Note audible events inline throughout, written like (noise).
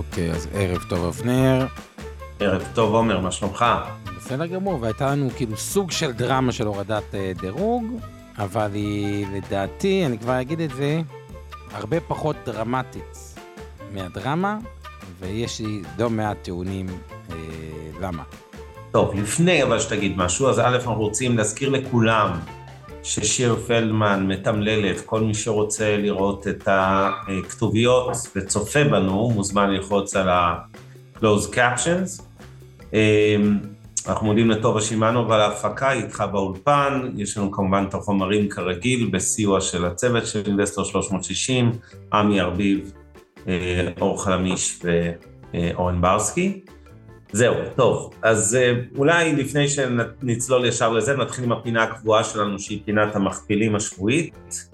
אוקיי, אז ערב טוב אבנר. ערב טוב עומר, מה שלומך? בסדר גמור, והייתה לנו כאילו סוג של דרמה של הורדת אה, דירוג, אבל היא לדעתי, אני כבר אגיד את זה, הרבה פחות דרמטית מהדרמה, ויש לי לא מעט טיעונים אה, למה. טוב, לפני אבל שתגיד משהו, אז א', אנחנו רוצים להזכיר לכולם ששיר פלדמן מתמללת, כל מי שרוצה לראות את הכתוביות וצופה בנו, מוזמן ללחוץ על ה-close captions. אמ, אנחנו מודים לטובה שימנו ועל ההפקה איתך באולפן, יש לנו כמובן את החומרים כרגיל בסיוע של הצוות של אינבסטור 360, עמי ארביב, אה, אור חלמיש ואורן ברסקי. זהו, טוב, אז אה, אולי לפני שנצלול ישר לזה, נתחיל עם הפינה הקבועה שלנו, שהיא פינת המכפילים השבועית.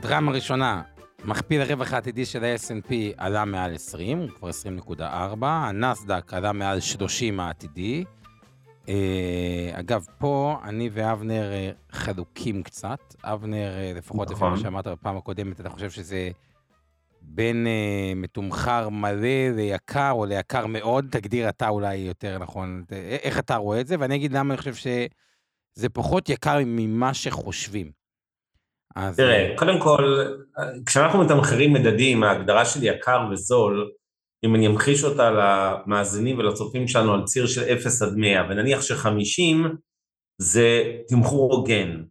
דרמה ראשונה, מכפיל הרווח העתידי של ה-S&P עלה מעל 20, הוא כבר 20.4, הנסדק עלה מעל 30 העתידי. Uh, אגב, פה אני ואבנר uh, חלוקים קצת. אבנר, לפחות לפי מה נכון. שאמרת בפעם הקודמת, אתה חושב שזה בין uh, מתומחר מלא ליקר או ליקר מאוד, תגדיר אתה אולי יותר נכון, איך אתה רואה את זה, ואני אגיד למה אני חושב שזה פחות יקר ממה שחושבים. אז... תראה, קודם כל, כשאנחנו מתמחרים מדדים, ההגדרה של יקר וזול, אם אני אמחיש אותה למאזינים ולצופים שלנו על ציר של 0 עד 100, ונניח ש-50 זה תמחור הוגן,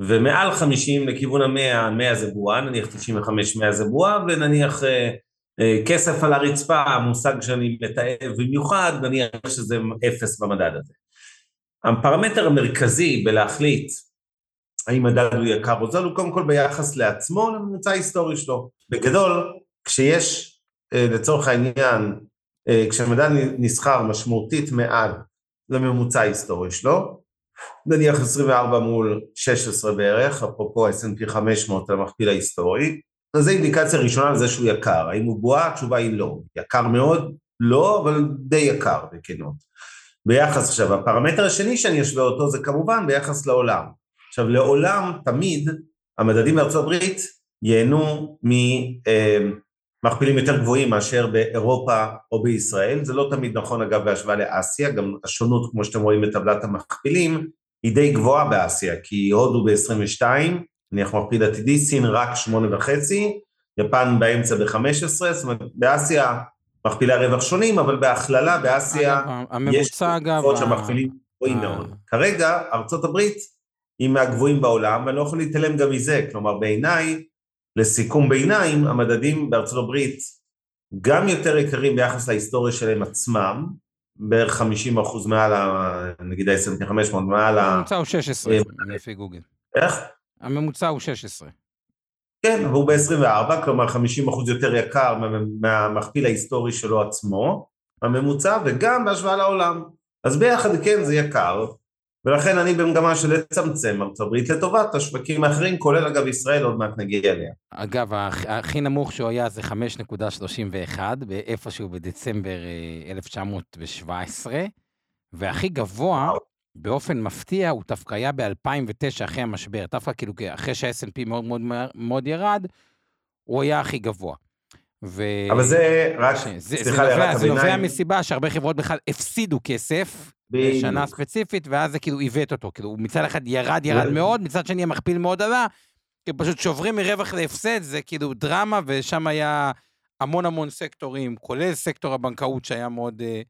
ומעל 50 לכיוון המאה, 100 זה בועה, נניח 95 100 זה בועה, ונניח אה, אה, כסף על הרצפה, המושג שאני מתאר במיוחד, נניח שזה אפס במדד הזה. הפרמטר המרכזי בלהחליט האם מדד הוא יקר או זול, הוא קודם כל ביחס לעצמו לממוצע ההיסטורי שלו. בגדול, כשיש אה, לצורך העניין, אה, כשהמדד נסחר משמעותית מעל לממוצע ההיסטורי שלו, נניח 24 מול 16 בערך, אפרופו ה-S&P 500 המכפיל ההיסטורי, אז זו אינדיקציה ראשונה לזה שהוא יקר. האם הוא בועה? התשובה היא לא. יקר מאוד? לא, אבל די יקר בכנות. ביחס עכשיו, הפרמטר השני שאני אשווה אותו זה כמובן ביחס לעולם. עכשיו לעולם תמיד המדדים בארצות הברית ייהנו ממכפילים יותר גבוהים מאשר באירופה או בישראל, זה לא תמיד נכון אגב בהשוואה לאסיה, גם השונות כמו שאתם רואים בטבלת המכפילים היא די גבוהה באסיה, כי הודו ב-22, נניח מכפיל עתידי, סין רק 8.5, יפן באמצע ב-15, זאת אומרת באסיה מכפילי הרווח שונים, אבל בהכללה באסיה יש קבוצות שמכפילים גבוהים מאוד. כרגע ארצות הברית היא מהגבוהים בעולם, ואני לא יכול להתעלם גם מזה, כלומר בעיניי, לסיכום ביניים, המדדים בארצות הברית גם יותר יקרים ביחס להיסטוריה שלהם עצמם, בערך 50 אחוז מעל, ה, נגיד ה-S&P 500, מעל ה... הממוצע הוא 16, אה, לפי גוגל. איך? הממוצע הוא 16. כן, והוא ב-24, כלומר 50 אחוז יותר יקר מהמכפיל ההיסטורי שלו עצמו, הממוצע, וגם בהשוואה לעולם. אז ביחד כן זה יקר, ולכן אני במגמה של לצמצם ארצות הברית לטובת השווקים האחרים, כולל אגב ישראל, עוד מעט נגיע אליה. אגב, הכי נמוך שהוא היה זה 5.31, באיפשהו בדצמבר 1917, אה, והכי גבוה, באופן מפתיע, הוא דווקא היה ב-2009 אחרי המשבר, דווקא כאילו אחרי שה-S&P מאוד מאוד מאוד ירד, הוא היה הכי גבוה. ו... אבל זה רק, זה, סליחה, זה נובע, זה נובע מסיבה שהרבה חברות בכלל הפסידו כסף בשנה ספציפית, ואז זה כאילו עיוות אותו. כאילו, מצד אחד ירד, ירד מאוד, מצד שני המכפיל מאוד עלה, כי פשוט שוברים מרווח להפסד, זה כאילו דרמה, ושם היה המון המון סקטורים, כולל סקטור הבנקאות שהיה מאוד... אה,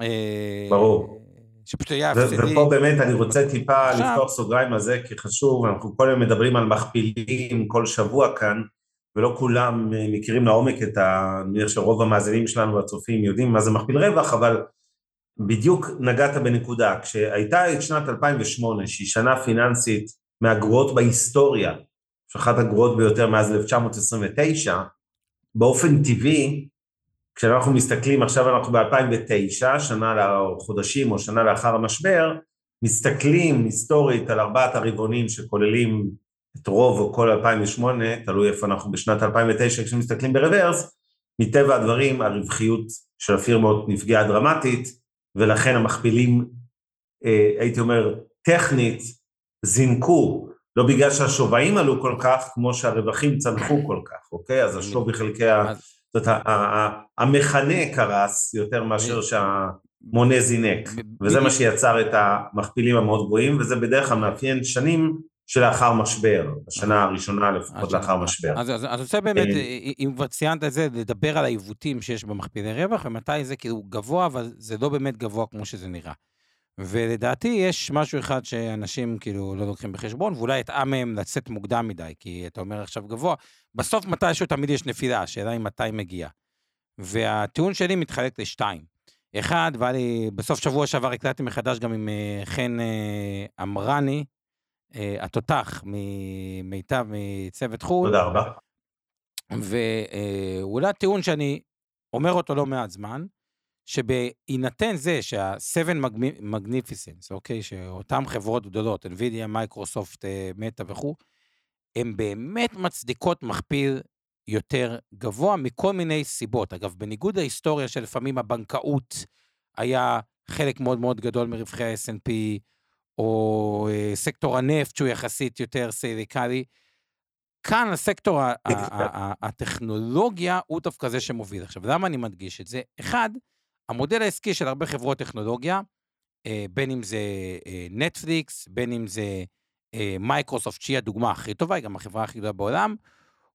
אה, ברור. שפשוט היה הפסדי. ופה באמת אני רוצה טיפה לפתוח סוגריים על זה, כי חשוב, אנחנו כל היום מדברים על מכפילים כל שבוע כאן, ולא כולם אה, מכירים לעומק את ה... אני מניח שרוב המאזינים שלנו והצופים יודעים מה זה מכפיל רווח, אבל בדיוק נגעת בנקודה, כשהייתה את שנת 2008, שהיא שנה פיננסית מהגרועות בהיסטוריה שאחת הגרועות ביותר מאז 1929, באופן טבעי, כשאנחנו מסתכלים, עכשיו אנחנו ב-2009, שנה לחודשים או שנה לאחר המשבר, מסתכלים היסטורית על ארבעת הרבעונים שכוללים את רוב או כל 2008, תלוי איפה אנחנו בשנת 2009 כשמסתכלים ברוורס, מטבע הדברים הרווחיות של הפירמות נפגעה דרמטית, ולכן המכפילים, אה, הייתי אומר, טכנית, זינקו, לא בגלל שהשווים עלו כל כך, כמו שהרווחים צנחו כל כך, אוקיי? אז השווי חלקי ה... זאת אומרת, המכנה קרס יותר מאשר שהמונה זינק, וזה מה שיצר את המכפילים המאוד גבוהים, וזה בדרך כלל מאפיין שנים שלאחר משבר, בשנה הראשונה לפחות לאחר משבר. אז אני רוצה באמת, אה, אם כבר ציינת את זה, לדבר על העיוותים שיש במכפילי רווח, ומתי זה כאילו גבוה, אבל זה לא באמת גבוה כמו שזה נראה. ולדעתי יש משהו אחד שאנשים כאילו לא לוקחים בחשבון, ואולי יטעם מהם לצאת מוקדם מדי, כי אתה אומר עכשיו גבוה, בסוף מתישהו תמיד יש נפילה, השאלה היא מתי מגיע. והטיעון שלי מתחלק לשתיים. אחד, והיה לי, בסוף שבוע שעבר הקלטתי מחדש גם עם uh, חן אמרני, התותח ממיטב, מצוות חו"ל. תודה רבה. והוא עולה טיעון שאני אומר אותו לא מעט זמן, שבהינתן זה שה-7 Magnificence, אוקיי, שאותן חברות גדולות, NVIDIA, מייקרוסופט, מטא וכו', הן באמת מצדיקות מכפיל יותר גבוה מכל מיני סיבות. אגב, בניגוד להיסטוריה שלפעמים הבנקאות היה חלק מאוד מאוד גדול מרווחי ה snp או אה, סקטור הנפט שהוא יחסית יותר סייליקלי, כאן הסקטור הטכנולוגיה הוא דווקא זה שמוביל. עכשיו, למה אני מדגיש את זה? אחד, המודל העסקי של הרבה חברות טכנולוגיה, אה, בין אם זה נטפליקס, אה, בין אם זה מייקרוסופט, שהיא הדוגמה הכי טובה, היא גם החברה הכי גדולה בעולם,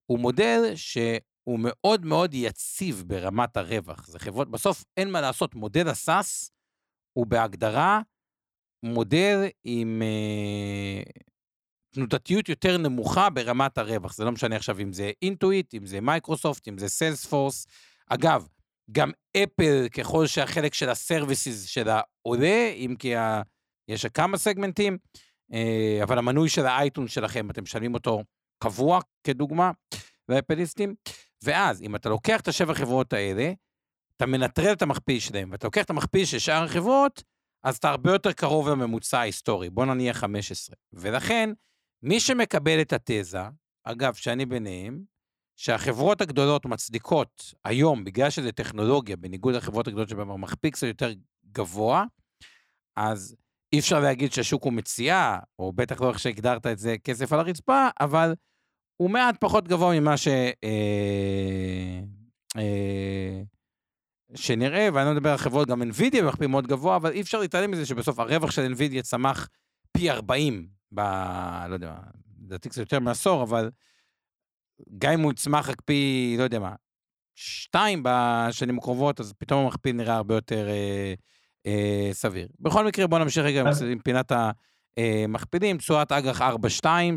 הוא מודל שהוא מאוד מאוד יציב ברמת הרווח. זה חברות, בסוף אין מה לעשות, מודל ה SaaS הוא בהגדרה מודל עם אה, תנודתיות יותר נמוכה ברמת הרווח. זה לא משנה עכשיו אם זה אינטואיט, אם זה מייקרוסופט, אם זה סיילספורס. אגב, גם אפל, ככל שהחלק של ה services שלה עולה, אם כי ה... יש כמה סגמנטים, אה, אבל המנוי של האייטון שלכם, אתם משלמים אותו קבוע, כדוגמה, לאפליסטים, ואז, אם אתה לוקח את השבע חברות האלה, אתה מנטרל את המכפיל שלהם, ואתה לוקח את המכפיל של שאר החברות, אז אתה הרבה יותר קרוב לממוצע ההיסטורי, בוא נניח 15. ולכן, מי שמקבל את התזה, אגב, שאני ביניהם, שהחברות הגדולות מצדיקות היום, בגלל שזה טכנולוגיה, בניגוד לחברות הגדולות שבהן המכפיל קצת יותר גבוה, אז אי אפשר להגיד שהשוק הוא מציאה, או בטח לא איך שהגדרת את זה, כסף על הרצפה, אבל הוא מעט פחות גבוה ממה ש... אה, אה, שנראה, ואני לא מדבר על חברות, גם NVIDIA מכפיל מאוד גבוה, אבל אי אפשר להתעלם מזה שבסוף הרווח של NVIDIA צמח פי 40 ב... לא יודע מה, לדעתי קצת יותר מעשור, אבל גם אם הוא יצמח רק פי, לא יודע מה, שתיים בשנים הקרובות, אז פתאום המכפיל נראה הרבה יותר אה, אה, סביר. בכל מקרה, בואו נמשיך רגע עם פינת המכפילים. תשואת אג"ח 4-2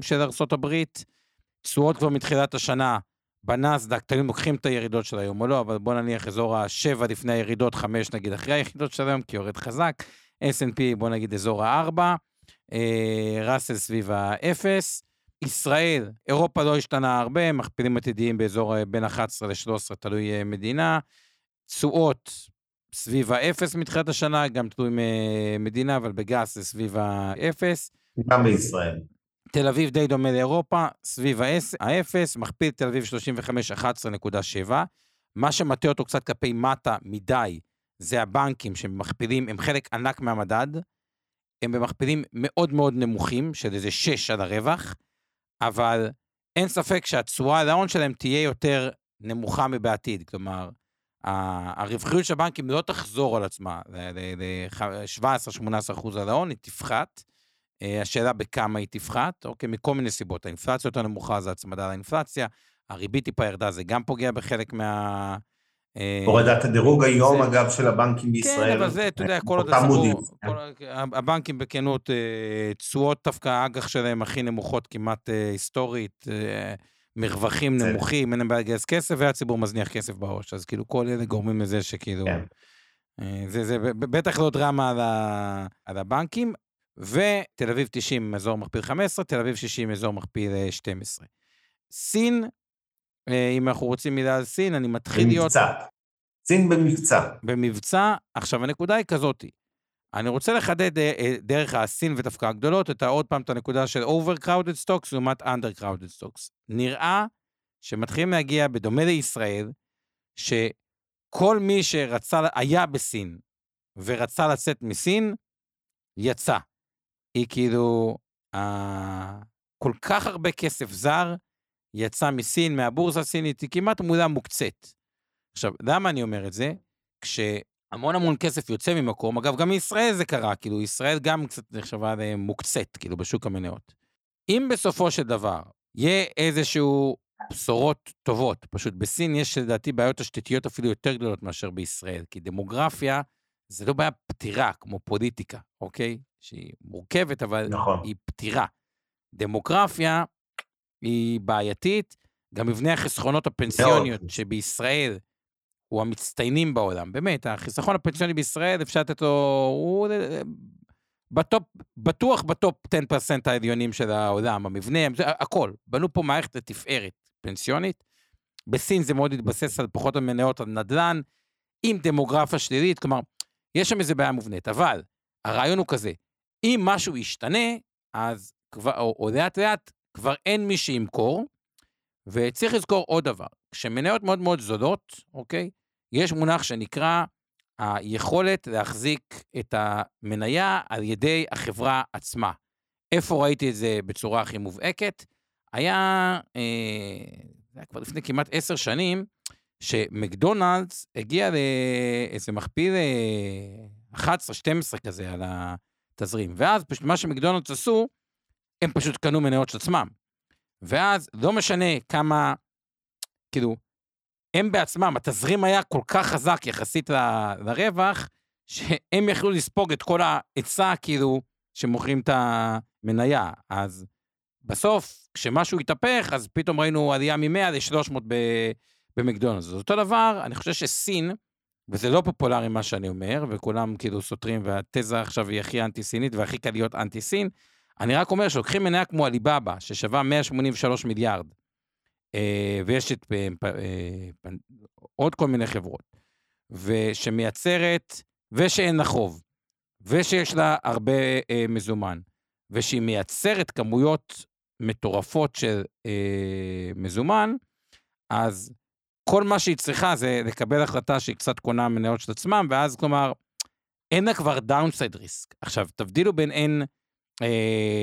של ארה"ב, תשואות כבר מתחילת השנה בנסדק, תמיד לוקחים את הירידות של היום או לא, אבל בואו נניח אזור ה-7 לפני הירידות, 5 נגיד אחרי הירידות של היום, כי יורד חזק. S&P, בואו נגיד אזור ה-4, אה, ראסל סביב ה-0. ישראל, אירופה לא השתנה הרבה, מכפילים עתידיים באזור אה, בין 11 ל-13, תלוי אה, מדינה. תשואות סביב האפס מתחילת השנה, גם תלוי מדינה, אבל בגס זה סביב האפס. גם בישראל. תל אביב די דומה לאירופה, סביב האפס, מכפיל תל אביב 35, 11.7. מה שמטה אותו קצת כלפי מטה מדי, זה הבנקים שמכפילים, הם חלק ענק מהמדד, הם במכפילים מאוד מאוד נמוכים, של איזה 6 על הרווח, אבל אין ספק שהתשואה על ההון שלהם תהיה יותר נמוכה מבעתיד. כלומר, הרווחיות של הבנקים לא תחזור על עצמה ל-17-18 אחוז על ההון, היא תפחת. אה, השאלה בכמה היא תפחת, אוקיי, מכל מיני סיבות. האינפלציה יותר נמוכה, זה הצמדה לאינפלציה, הריבית טיפה ירדה, זה גם פוגע בחלק מה... אה, הורדת הדירוג היום. אגב, של הבנקים בישראל. כן, אבל זה, אתה יודע, כל עוד הסבור, הבנקים בכנות, אה, תשואות דווקא האג"ח שלהם הכי נמוכות כמעט היסטורית, מרווחים נמוכים, אין להם בעיה לגייס כסף, והציבור מזניח כסף בראש. אז כאילו כל אלה גורמים לזה שכאילו... כן. זה, בטח לא דרמה על הבנקים, ותל אביב 90 אזור מכפיל 15, תל אביב 60 אזור מכפיל 12. סין, אה, אם אנחנו רוצים מילה על סין, אני מתחיל במבצע. להיות... במבצע. סין במבצע. במבצע. עכשיו, הנקודה היא כזאתי. אני רוצה לחדד אה, אה, דרך הסין ודווקא הגדולות, את עוד פעם את הנקודה של overcrowded stocks לעומת undercrowded stocks. נראה שמתחילים להגיע, בדומה לישראל, שכל מי שרצה, היה בסין ורצה לצאת מסין, יצא. היא כאילו, אה, כל כך הרבה כסף זר יצא מסין, מהבורסה הסינית, היא כמעט מולה מוקצת. עכשיו, למה אני אומר את זה? כשהמון המון כסף יוצא ממקום, אגב, גם מישראל זה קרה, כאילו, ישראל גם קצת נחשבה מוקצת, כאילו, בשוק המניות. אם בסופו של דבר יהיה איזשהו בשורות טובות, פשוט בסין יש לדעתי בעיות תשתיתיות אפילו יותר גדולות מאשר בישראל, כי דמוגרפיה זה לא בעיה פתירה כמו פוליטיקה, אוקיי? שהיא מורכבת, אבל נכון. היא פתירה. דמוגרפיה היא בעייתית, גם מבנה החסכונות הפנסיוניות שבישראל הוא מהמצטיינים בעולם, באמת, החיסכון הפנסיוני בישראל, אפשר לתת לו, הוא בטופ, בטוח בטופ 10% העליונים של העולם, המבנה, הכל. בנו פה מערכת לתפארת פנסיונית. בסין זה מאוד התבסס על פחות המניות על נדל"ן, עם דמוגרפיה שלילית, כלומר, יש שם איזה בעיה מובנית, אבל הרעיון הוא כזה, אם משהו ישתנה, אז כבר, או, או לאט לאט, כבר אין מי שימכור, וצריך לזכור עוד דבר, כשמניות מאוד מאוד זולות, אוקיי, יש מונח שנקרא היכולת להחזיק את המניה על ידי החברה עצמה. איפה ראיתי את זה בצורה הכי מובהקת? היה, אה, זה היה כבר לפני כמעט עשר שנים, שמקדונלדס הגיע לאיזה מכפיל 11-12 אה, כזה על התזרים. ואז פשוט מה שמקדונלדס עשו, הם פשוט קנו מניות של עצמם. ואז לא משנה כמה, כאילו, הם בעצמם, התזרים היה כל כך חזק יחסית ל, לרווח, שהם יכלו לספוג את כל ההיצע, כאילו, שמוכרים את המניה. אז בסוף, כשמשהו התהפך, אז פתאום ראינו עלייה מ-100 ל-300 במקדונלדס. אז אותו דבר, אני חושב שסין, וזה לא פופולרי מה שאני אומר, וכולם כאילו סותרים, והתזה עכשיו היא הכי אנטי-סינית והכי קל להיות אנטי-סין, אני רק אומר שלוקחים מניה כמו עליבאבא, ששווה 183 מיליארד, אה, ויש את אה, אה, עוד כל מיני חברות, ושמייצרת, ושאין לה חוב, ושיש לה הרבה מזומן, ושהיא מייצרת כמויות מטורפות של מזומן, אז כל מה שהיא צריכה זה לקבל החלטה שהיא קצת קונה מניות של עצמם, ואז כלומר, אין לה כבר downside risk. עכשיו, תבדילו בין אין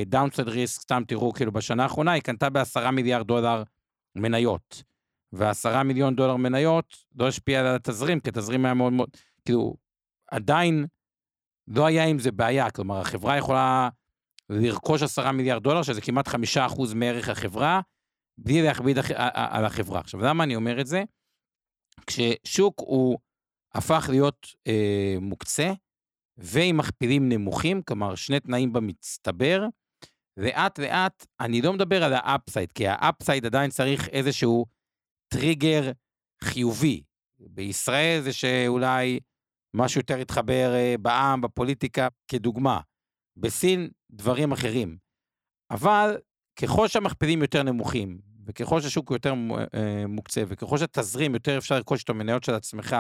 downside risk, סתם תראו, כאילו בשנה האחרונה היא קנתה בעשרה מיליארד דולר מניות. ועשרה מיליון דולר מניות לא השפיע על התזרים, כי התזרים היה מאוד מאוד, כאילו, עדיין לא היה עם זה בעיה. כלומר, החברה יכולה לרכוש עשרה מיליארד דולר, שזה כמעט חמישה אחוז מערך החברה, בלי להכביד על החברה. עכשיו, למה אני אומר את זה? כששוק הוא הפך להיות אה, מוקצה, ועם מכפילים נמוכים, כלומר, שני תנאים במצטבר, לאט לאט, אני לא מדבר על ה upside, כי ה upside עדיין צריך איזשהו טריגר חיובי. בישראל זה שאולי משהו יותר יתחבר אה, בעם, בפוליטיקה, כדוגמה. בסין, דברים אחרים. אבל ככל שהמכפילים יותר נמוכים, וככל שהשוק יותר אה, מוקצה, וככל שהתזרים יותר אפשר לרכוש את המניות של עצמך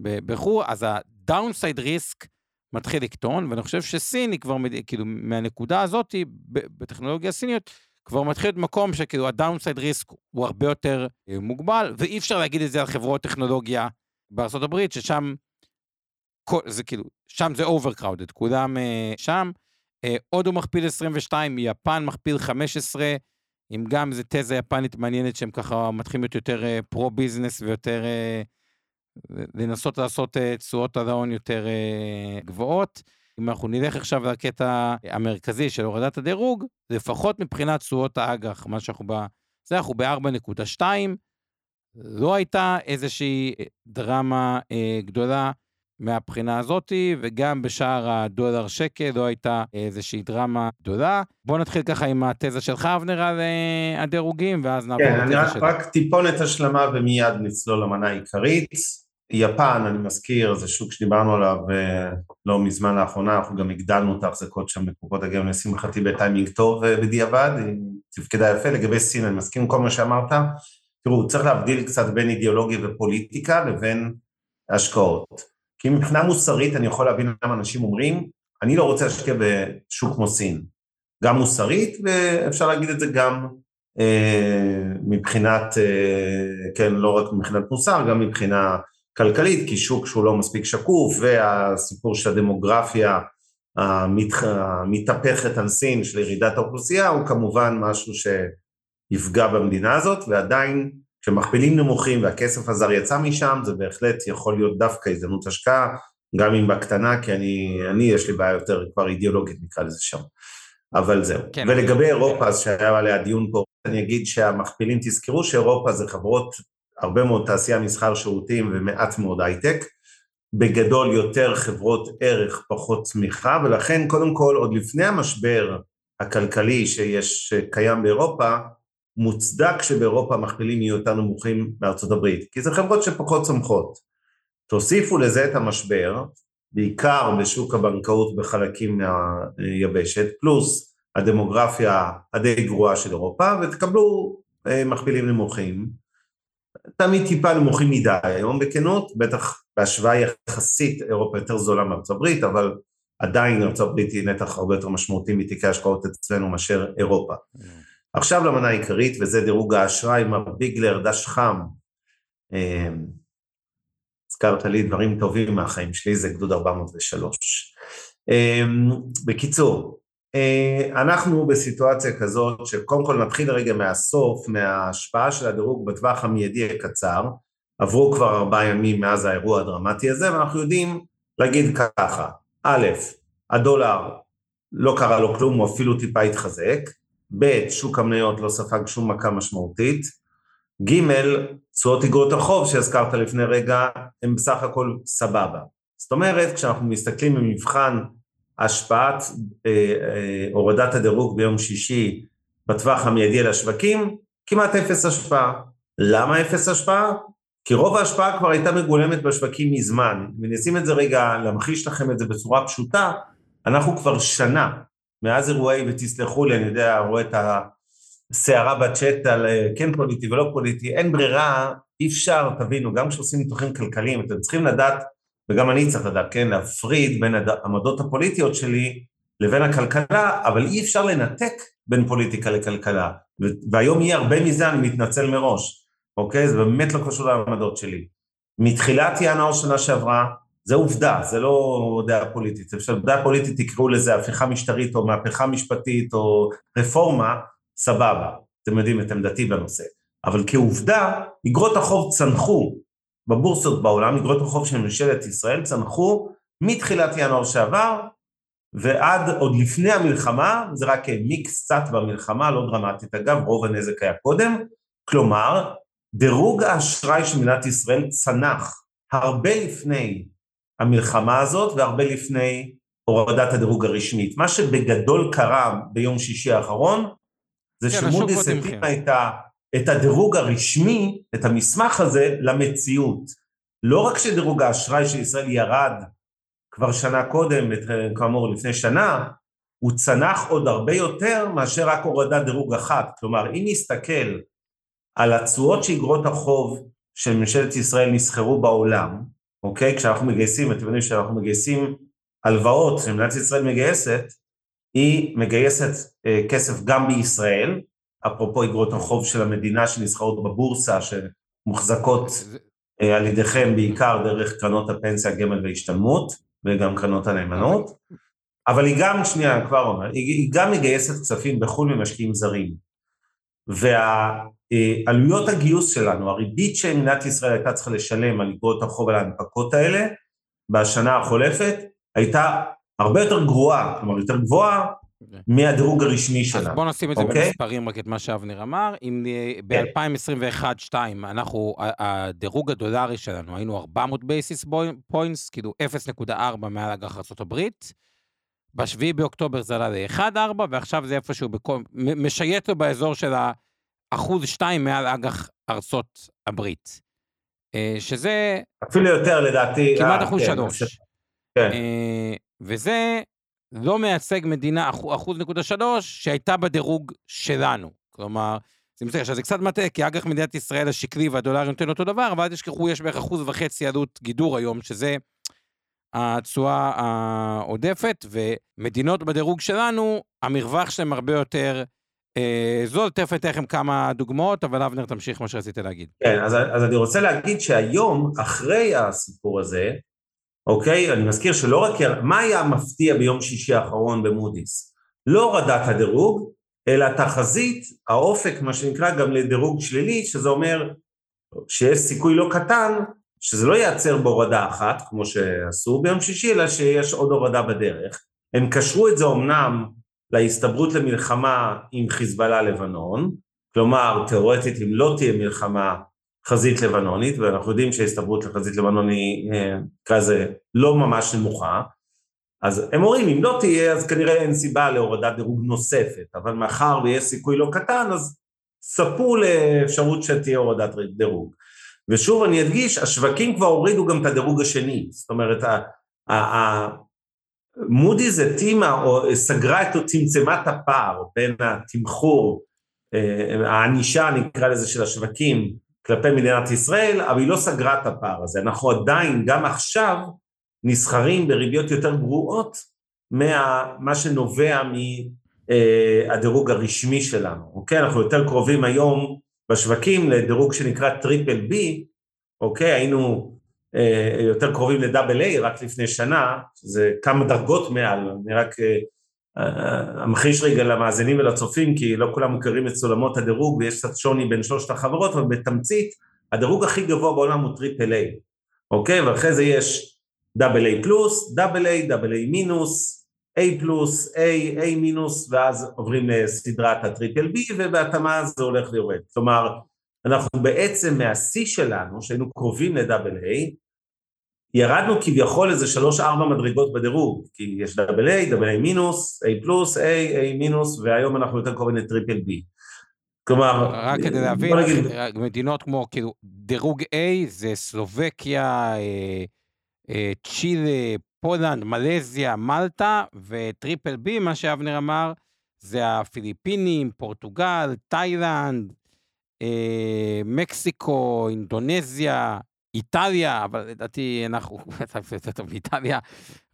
בחו"ל, אז ה-downside risk מתחיל לקטון, ואני חושב שסין היא כבר, כאילו, מהנקודה הזאת, בטכנולוגיה הסיניות, כבר מתחיל להיות מקום שכאילו הדאונסייד ריסק הוא הרבה יותר אה, מוגבל, ואי אפשר להגיד את זה על חברות טכנולוגיה בארה"ב, ששם, זה כאילו, שם זה overcrowded, כולם שם. אה, הודו מכפיל 22, יפן מכפיל 15, אם גם זה תזה יפנית מעניינת שהם ככה מתחילים להיות יותר pro-business ויותר אה, לנסות לעשות אה, תשואות על ההון יותר אה, גבוהות. אם אנחנו נלך עכשיו לקטע המרכזי של הורדת הדירוג, לפחות מבחינת תשואות האג"ח, מה שאנחנו ב... זה אנחנו ב-4.2, לא הייתה איזושהי דרמה אה, גדולה מהבחינה הזאתי, וגם בשער הדולר שקל לא הייתה איזושהי דרמה גדולה. בואו נתחיל ככה עם התזה שלך, אבנר, על אה, הדירוגים, ואז נעבור כן, לתזה שלך. כן, אני רק טיפונת השלמה ומיד נצלול למנה העיקרית. יפן, אני מזכיר, זה שוק שדיברנו עליו אה, לא מזמן לאחרונה, אנחנו גם הגדלנו את ההחזקות שם בקופות הגמל, לשמחתי בטיימינג טוב אה, בדיעבד, היא תפקדה יפה. לגבי סין, אני מסכים עם כל מה שאמרת. תראו, צריך להבדיל קצת בין אידיאולוגיה ופוליטיקה לבין השקעות. כי מבחינה מוסרית אני יכול להבין למה אנשים אומרים, אני לא רוצה להשקיע בשוק כמו סין. גם מוסרית, ואפשר להגיד את זה גם אה, מבחינת, אה, כן, לא רק מבחינת מוסר, גם מבחינה כלכלית, כי שוק שהוא לא מספיק שקוף, והסיפור של הדמוגרפיה המתהפכת על סין, של ירידת האוכלוסייה, הוא כמובן משהו שיפגע במדינה הזאת, ועדיין כשמכפילים נמוכים והכסף הזר יצא משם, זה בהחלט יכול להיות דווקא הזדמנות השקעה, גם אם בקטנה, כי אני, אני יש לי בעיה יותר כבר אידיאולוגית נקרא לזה שם. אבל זהו. כן, ולגבי אירופה, אז שהיה עליה דיון פה, אני אגיד שהמכפילים, תזכרו שאירופה זה חברות, הרבה מאוד תעשייה, מסחר, שירותים ומעט מאוד הייטק. בגדול יותר חברות ערך, פחות צמיחה, ולכן קודם כל, עוד לפני המשבר הכלכלי שיש, שקיים באירופה, מוצדק שבאירופה המכפילים יהיו יותר נמוכים מארצות הברית, כי זה חברות שפחות צומחות. תוסיפו לזה את המשבר, בעיקר בשוק הבנקאות בחלקים מהיבשת, פלוס הדמוגרפיה הדי גרועה של אירופה, ותקבלו אה, מכפילים נמוכים. תמיד טיפה נמוכים מדי היום בכנות, בטח בהשוואה יחסית אירופה יותר זולה מארצות הברית, אבל עדיין ארצות הברית היא נתח הרבה יותר משמעותי מתיקי השקעות אצלנו מאשר אירופה. Mm. עכשיו למנה העיקרית, וזה דירוג האשראי, מר ביגלר, דש חם. אמ, הזכרת לי דברים טובים מהחיים שלי, זה גדוד 403. אמ, בקיצור, אה, אנחנו בסיטואציה כזאת שקודם כל נתחיל רגע מהסוף, מההשפעה של הדירוג בטווח המיידי הקצר, עברו כבר ארבעה ימים מאז האירוע הדרמטי הזה, ואנחנו יודעים להגיד ככה, א', הדולר לא קרה לו כלום, הוא אפילו טיפה התחזק, ב', שוק המניות לא ספג שום מכה משמעותית, ג', תשואות אגרות החוב שהזכרת לפני רגע, הם בסך הכל סבבה. זאת אומרת, כשאנחנו מסתכלים במבחן השפעת אה, אה, הורדת הדירוג ביום שישי בטווח המיידי על השווקים, כמעט אפס השפעה. למה אפס השפעה? כי רוב ההשפעה כבר הייתה מגולמת בשווקים מזמן. אם נשים את זה רגע, להמחיש לכם את זה בצורה פשוטה, אנחנו כבר שנה מאז אירועי, ותסלחו לי, אני יודע, רואה את הסערה בצ'אט על אה, כן פוליטי ולא פוליטי, אין ברירה, אי אפשר, תבינו, גם כשעושים ניתוחים כלכליים, אתם צריכים לדעת, וגם אני צריך לדעת, כן, להפריד בין העמדות הפוליטיות שלי לבין הכלכלה, אבל אי אפשר לנתק בין פוליטיקה לכלכלה. והיום יהיה הרבה מזה, אני מתנצל מראש, אוקיי? זה באמת לא קשור לעמדות שלי. מתחילת ינואר שנה שעברה, זה עובדה, זה לא דעה פוליטית. אפשר, דעה פוליטית תקראו לזה הפיכה משטרית או מהפכה משפטית או רפורמה, סבבה. אתם יודעים את עמדתי בנושא. אבל כעובדה, אגרות החוב צנחו בבורסות בעולם, אגרות החוב של ממשלת ישראל צנחו מתחילת ינואר שעבר ועד עוד לפני המלחמה, זה רק העמיק קצת במלחמה, לא דרמטית אגב, רוב הנזק היה קודם, כלומר, דירוג האשראי של מדינת ישראל צנח הרבה לפני המלחמה הזאת והרבה לפני הורדת הדירוג הרשמית. מה שבגדול קרה ביום שישי האחרון, זה כן, שמודי'ס התאימה את, את הדירוג הרשמי, את המסמך הזה, למציאות. לא רק שדירוג האשראי של ישראל ירד כבר שנה קודם, כאמור לפני שנה, הוא צנח עוד הרבה יותר מאשר רק הורדת דירוג אחת. כלומר, אם נסתכל על התשואות שאיגרות החוב של ממשלת ישראל נסחרו בעולם, אוקיי? כשאנחנו מגייסים, אתם יודעים שאנחנו מגייסים הלוואות שמדינת ישראל מגייסת, היא מגייסת אה, כסף גם בישראל, אפרופו אגרות החוב של המדינה שנסחרות בבורסה, שמוחזקות אה, על ידיכם בעיקר דרך קרנות הפנסיה, הגמל וההשתלמות, וגם קרנות הנאמנות, אבל היא גם, שנייה, כבר אומר, היא גם מגייסת כספים בחו"ל ממשקיעים זרים. ועלויות הגיוס שלנו, הריבית שמדינת ישראל הייתה צריכה לשלם על אגרות החוב על ההנפקות האלה בשנה החולפת, הייתה הרבה יותר גרועה, כלומר יותר גבוהה okay. מהדירוג הרשמי שלנו. אז בוא נשים את זה okay? אוקיי? במספרים, רק את מה שאבנר אמר. אם ב-2021-2022 אנחנו, הדירוג הדולרי שלנו, היינו 400 basis points, כאילו 0.4 מעל אג"ח ארה"ב. ב-7 באוקטובר זה עלה ל-1.4, ועכשיו זה איפשהו, בכל, משייט לו באזור של האחוז 2 מעל אג"ח ארצות הברית. שזה... אפילו יותר לדעתי. כמעט אחוז כן, שלוש. כן. וזה לא מייצג מדינה אחוז נקודה שלוש שהייתה בדירוג שלנו. כלומר, זה מצטער, עכשיו זה קצת מטעה, כי אג"ח מדינת ישראל השקלי והדולר נותן אותו דבר, אבל אל תשכחו, יש בערך אחוז וחצי עלות גידור היום, שזה התשואה העודפת, ומדינות בדירוג שלנו, המרווח שלהם הרבה יותר אה, זול. תכף אתן לכם כמה דוגמאות, אבל אבנר, תמשיך מה שרצית להגיד. כן, אז, אז אני רוצה להגיד שהיום, אחרי הסיפור הזה, אוקיי, אני מזכיר שלא רק, מה היה מפתיע ביום שישי האחרון במודי'ס? לא הורדת הדירוג, אלא תחזית, האופק, מה שנקרא, גם לדירוג שלילי, שזה אומר שיש סיכוי לא קטן שזה לא ייעצר בהורדה אחת, כמו שעשו ביום שישי, אלא שיש עוד הורדה בדרך. הם קשרו את זה אמנם להסתברות למלחמה עם חיזבאללה לבנון, כלומר, תאורטית, אם לא תהיה מלחמה חזית לבנונית, ואנחנו יודעים שההסתברות לחזית לבנון היא, אה, לזה, לא ממש נמוכה, אז הם אומרים, אם לא תהיה, אז כנראה אין סיבה להורדת דירוג נוספת, אבל מאחר ויש סיכוי לא קטן, אז צפו לאפשרות שתהיה הורדת דירוג. ושוב אני אדגיש, השווקים כבר הורידו גם את הדירוג השני, זאת אומרת, מודי'ס התאימה או סגרה את, או צמצמה את הפער בין התמחור, אה, הענישה נקרא לזה של השווקים כלפי מדינת ישראל, אבל היא לא סגרה את הפער הזה, אנחנו עדיין, גם עכשיו, נסחרים בריביות יותר גרועות ממה שנובע מהדירוג אה, הרשמי שלנו, אוקיי? אנחנו יותר קרובים היום בשווקים לדירוג שנקרא triple B, אוקיי? היינו יותר קרובים ל double A רק לפני שנה, זה כמה דרגות מעל, אני רק אה, אה, אמחיש רגע למאזינים ולצופים, כי לא כולם מכירים את סולמות הדירוג ויש קצת שוני בין שלושת החברות, אבל בתמצית, הדירוג הכי גבוה בעולם הוא triple A, אוקיי? ואחרי זה יש double A פלוס, double A, double A מינוס, A פלוס, A, A מינוס, ואז עוברים לסדרת ה triple B, ובהתאמה זה הולך ויורד. כלומר, אנחנו בעצם מהשיא שלנו, שהיינו קרובים ל double A, ירדנו כביכול איזה שלוש-ארבע מדרגות בדירוג, כי יש double A, double A מינוס, A פלוס, A, A מינוס, והיום אנחנו יותר קרובים ל triple B. כלומר, רק כדי להבין, נגיד... מדינות כמו, כאילו, דירוג A זה סלובקיה, אה, אה, צ'ילה, פולנד, מלזיה, מלטה, ו triple B, מה שאבנר אמר, זה הפיליפינים, פורטוגל, תאילנד, אה, מקסיקו, אינדונזיה, איטליה, אבל לדעתי אנחנו יותר טוב מאיטליה,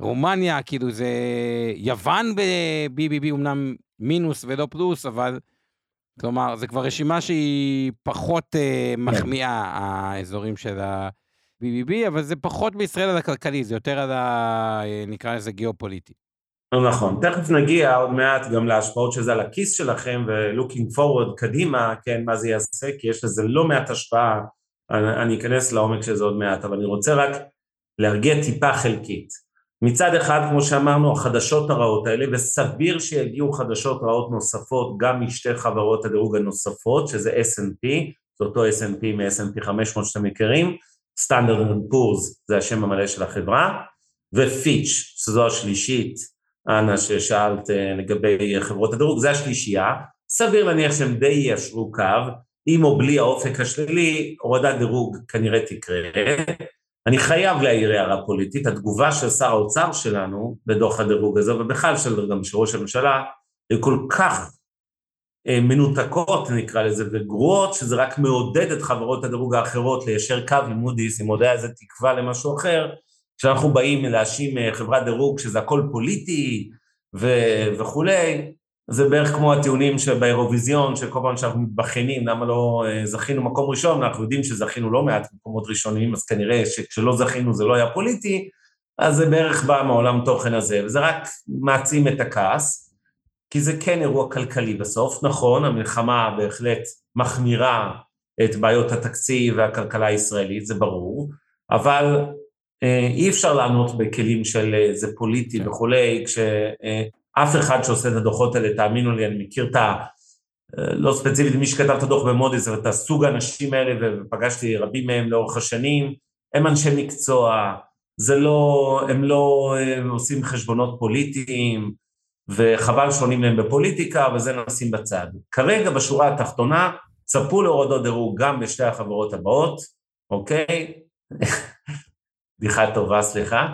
רומניה, כאילו זה יוון ב-BBB אמנם מינוס ולא פלוס, אבל כלומר, זה כבר רשימה שהיא פחות uh, מחמיאה, האזורים של ה... BBB, אבל זה פחות בישראל על הכלכלי, זה יותר על ה... נקרא לזה גיאופוליטי. נכון, תכף נגיע עוד מעט גם להשפעות של זה על הכיס שלכם ו-looking forward קדימה, כן, מה זה יעשה, כי יש לזה לא מעט השפעה, אני, אני אכנס לעומק של זה עוד מעט, אבל אני רוצה רק להרגיע טיפה חלקית. מצד אחד, כמו שאמרנו, החדשות הרעות האלה, וסביר שיגיעו חדשות רעות נוספות גם משתי חברות הדירוג הנוספות, שזה S&P, זה אותו S&P מ-S&P 500 שאתם מכירים, and Poor's זה השם המלא של החברה, ופיץ', שזו השלישית, אנה ששאלת אה, לגבי חברות הדירוג, זה השלישייה, סביר להניח שהם די יישרו קו, עם או בלי האופק השלילי, הורדת דירוג כנראה תקרה. אני חייב להעיר הערה פוליטית, התגובה של שר האוצר שלנו בדוח הדירוג הזה, ובכלל של, גם של ראש הממשלה, היא כל כך אה, מנותקות נקרא לזה וגרועות, שזה רק מעודד את חברות הדירוג האחרות ליישר קו עם מודי'ס, אם עוד היה איזה תקווה למשהו אחר, כשאנחנו באים להאשים אה, חברת דירוג שזה הכל פוליטי ו- וכולי, זה בערך כמו הטיעונים שבאירוויזיון, שכל פעם שאנחנו מתבכיינים למה לא אה, זכינו מקום ראשון, אנחנו יודעים שזכינו לא מעט מקומות ראשונים, אז כנראה שכשלא זכינו זה לא היה פוליטי, אז זה בערך בא מעולם תוכן הזה, וזה רק מעצים את הכעס. כי זה כן אירוע כלכלי בסוף, נכון, המלחמה בהחלט מחמירה את בעיות התקציב והכלכלה הישראלית, זה ברור, אבל אה, אי אפשר לענות בכלים של אה, זה פוליטי כן. וכולי, כשאף אה, אחד שעושה את הדוחות האלה, תאמינו לי, אני מכיר את ה... לא ספציפית מי שכתב את הדוח במודי'ס, אבל את הסוג האנשים האלה, ופגשתי רבים מהם לאורך השנים, הם אנשי מקצוע, זה לא, הם לא הם עושים חשבונות פוליטיים, וחבל שעונים להם בפוליטיקה, וזה נשים בצד. כרגע בשורה התחתונה, צפו להורדות דירוג גם בשתי החברות הבאות, אוקיי? (laughs) בדיחה טובה, סליחה.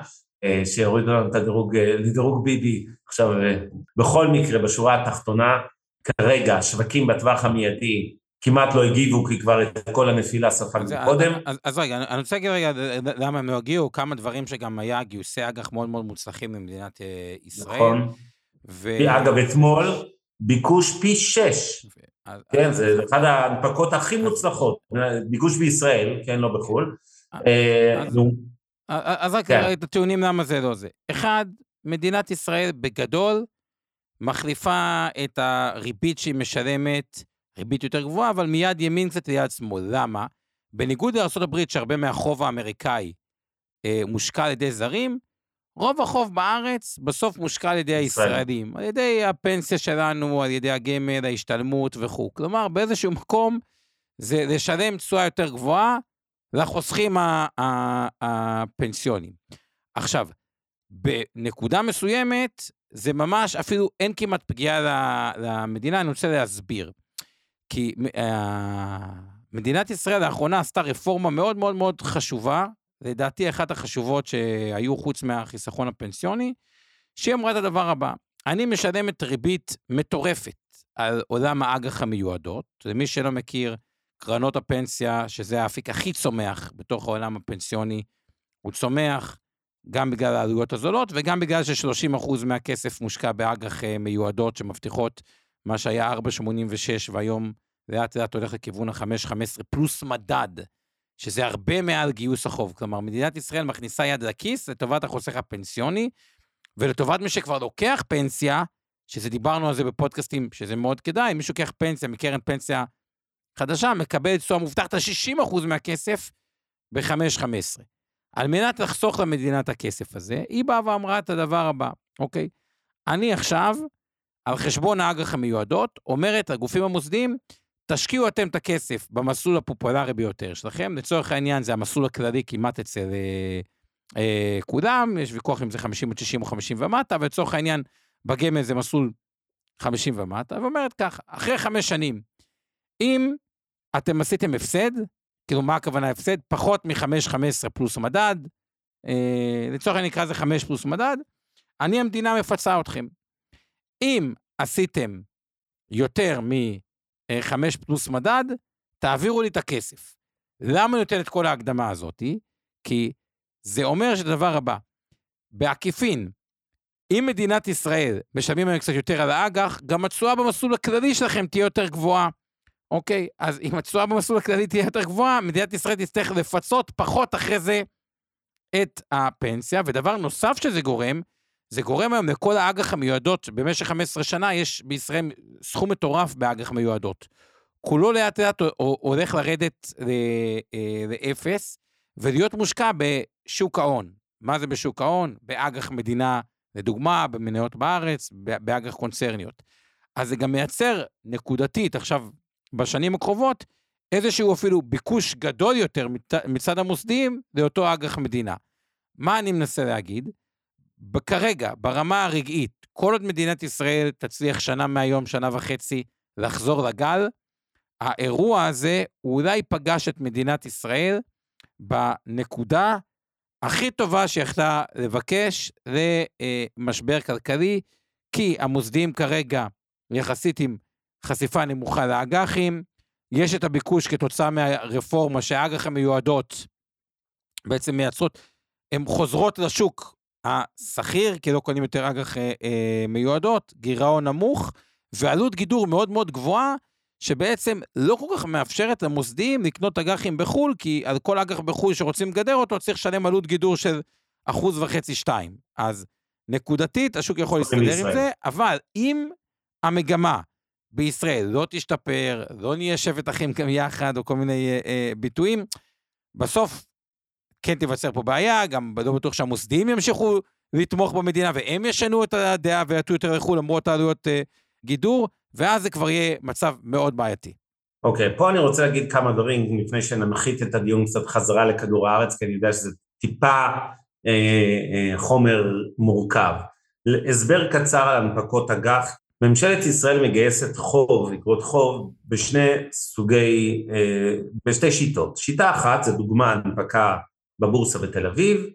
אה, שיורידו לנו את הדירוג, אה, לדירוג ביבי. עכשיו, אה, בכל מקרה, בשורה התחתונה, כרגע, השווקים בטווח המיידי כמעט לא הגיבו, כי כבר את כל הנפילה ספגנו קודם. אז, אז רגע, אני רוצה להגיד רגע למה הם לא הגיעו, כמה דברים שגם היה גיוסי אג"ח מאוד מאוד מוצלחים במדינת ישראל. נכון. ו... אגב, אתמול ביקוש פי שש. אז, כן, אז... זה אחת ההנפקות הכי מוצלחות. ביקוש בישראל, כן, לא בחו"ל. אז... אז רק כן. את הטיעונים למה זה לא זה. אחד, מדינת ישראל בגדול מחליפה את הריבית שהיא משלמת, ריבית יותר גבוהה, אבל מיד ימין קצת ליד שמאל. למה? בניגוד לארה"ב, שהרבה מהחוב האמריקאי אה, מושקע על ידי זרים, רוב החוב בארץ בסוף מושקע על ידי הישראלים, על ידי הפנסיה שלנו, על ידי הגמל, ההשתלמות וכו'. כלומר, באיזשהו מקום זה לשלם תשואה יותר גבוהה לחוסכים הפנסיונים. עכשיו, בנקודה מסוימת, זה ממש, אפילו אין כמעט פגיעה למדינה, אני רוצה להסביר. כי uh, מדינת ישראל לאחרונה עשתה רפורמה מאוד מאוד מאוד חשובה, לדעתי אחת החשובות שהיו חוץ מהחיסכון הפנסיוני, שהיא אמרה את הדבר הבא, אני משלמת ריבית מטורפת על עולם האג"ח המיועדות, למי שלא מכיר, קרנות הפנסיה, שזה האפיק הכי צומח בתוך העולם הפנסיוני, הוא צומח גם בגלל העלויות הזולות וגם בגלל ש-30% מהכסף מושקע באג"ח אה, מיועדות שמבטיחות מה שהיה 4.86 והיום לאט לאט הולך לכיוון ה-5.15 פלוס מדד, שזה הרבה מעל גיוס החוב. כלומר, מדינת ישראל מכניסה יד לכיס לטובת החוסך הפנסיוני, ולטובת מי שכבר לוקח פנסיה, שזה דיברנו על זה בפודקאסטים, שזה מאוד כדאי, מי שלוקח פנסיה מקרן פנסיה חדשה מקבלת תשואה מובטחת על 60% מהכסף ב-5.15. על מנת לחסוך למדינה את הכסף הזה, היא באה ואמרה את הדבר הבא, אוקיי? אני עכשיו, על חשבון האג"ח המיועדות, אומרת לגופים המוסדיים, תשקיעו אתם את הכסף במסלול הפופולרי ביותר שלכם, לצורך העניין זה המסלול הכללי כמעט אצל אה, אה, כולם, יש ויכוח אם זה 50 או 60 או 50 ומטה, ולצורך העניין בגמל זה מסלול 50 ומטה, ואומרת ככה, אחרי חמש שנים, אם אתם עשיתם הפסד, כאילו מה הכוונה הפסד? פחות מ-5.15 פלוס מדד, אה, לצורך העניין נקרא לזה 5 פלוס מדד, אני המדינה מפצה אתכם. אם עשיתם יותר מ-5 פלוס מדד, תעבירו לי את הכסף. למה אני נותן את כל ההקדמה הזאת? כי זה אומר שזה הדבר הבא, בעקיפין, אם מדינת ישראל משלמים היום קצת יותר על האג"ח, גם התשואה במסלול הכללי שלכם תהיה יותר גבוהה. אוקיי, אז אם התשואה במסלול הכללי תהיה יותר גבוהה, מדינת ישראל תצטרך לפצות פחות אחרי זה את הפנסיה. ודבר נוסף שזה גורם, זה גורם היום לכל האג"ח המיועדות, במשך 15 שנה יש בישראל סכום מטורף באג"ח מיועדות. כולו לאט לאט הולך לרדת אה, לאפס, ולהיות מושקע בשוק ההון. מה זה בשוק ההון? באג"ח מדינה, לדוגמה, במניות בארץ, באג"ח קונצרניות. אז זה גם מייצר נקודתית, עכשיו, בשנים הקרובות איזשהו אפילו ביקוש גדול יותר מצד המוסדיים לאותו אג"ח מדינה. מה אני מנסה להגיד? כרגע, ברמה הרגעית, כל עוד מדינת ישראל תצליח שנה מהיום, שנה וחצי, לחזור לגל, האירוע הזה אולי פגש את מדינת ישראל בנקודה הכי טובה שיכלה לבקש למשבר כלכלי, כי המוסדיים כרגע, יחסית עם חשיפה נמוכה לאג"חים, יש את הביקוש כתוצאה מהרפורמה שהאג"ח המיועדות בעצם מייצרות, הן חוזרות לשוק השכיר, כי לא קונים יותר אג"ח אה, אה, מיועדות, גירעון נמוך, ועלות גידור מאוד מאוד גבוהה, שבעצם לא כל כך מאפשרת למוסדיים לקנות אג"חים בחו"ל, כי על כל אג"ח בחו"ל שרוצים לגדר אותו, צריך לשלם עלות גידור של אחוז וחצי, שתיים. אז נקודתית, השוק יכול להסתדר עם זה, אבל אם המגמה בישראל לא תשתפר, לא נהיה שבט אחים גם יחד, או כל מיני אה, אה, ביטויים, בסוף כן תיווצר פה בעיה, גם לא בטוח שהמוסדיים ימשיכו לתמוך במדינה, והם ישנו את הדעה ויעטו יותר לחו"ל למרות העלויות אה, גידור, ואז זה כבר יהיה מצב מאוד בעייתי. אוקיי, okay, פה אני רוצה להגיד כמה דברים לפני שננחית את הדיון קצת חזרה לכדור הארץ, כי אני יודע שזה טיפה אה, אה, חומר מורכב. הסבר קצר על הנפקות אג"ח, ממשלת ישראל מגייסת חוב, אגרות חוב, בשני סוגי, אה, בשתי שיטות. שיטה אחת זה דוגמה הנפקה בבורסה בתל אביב,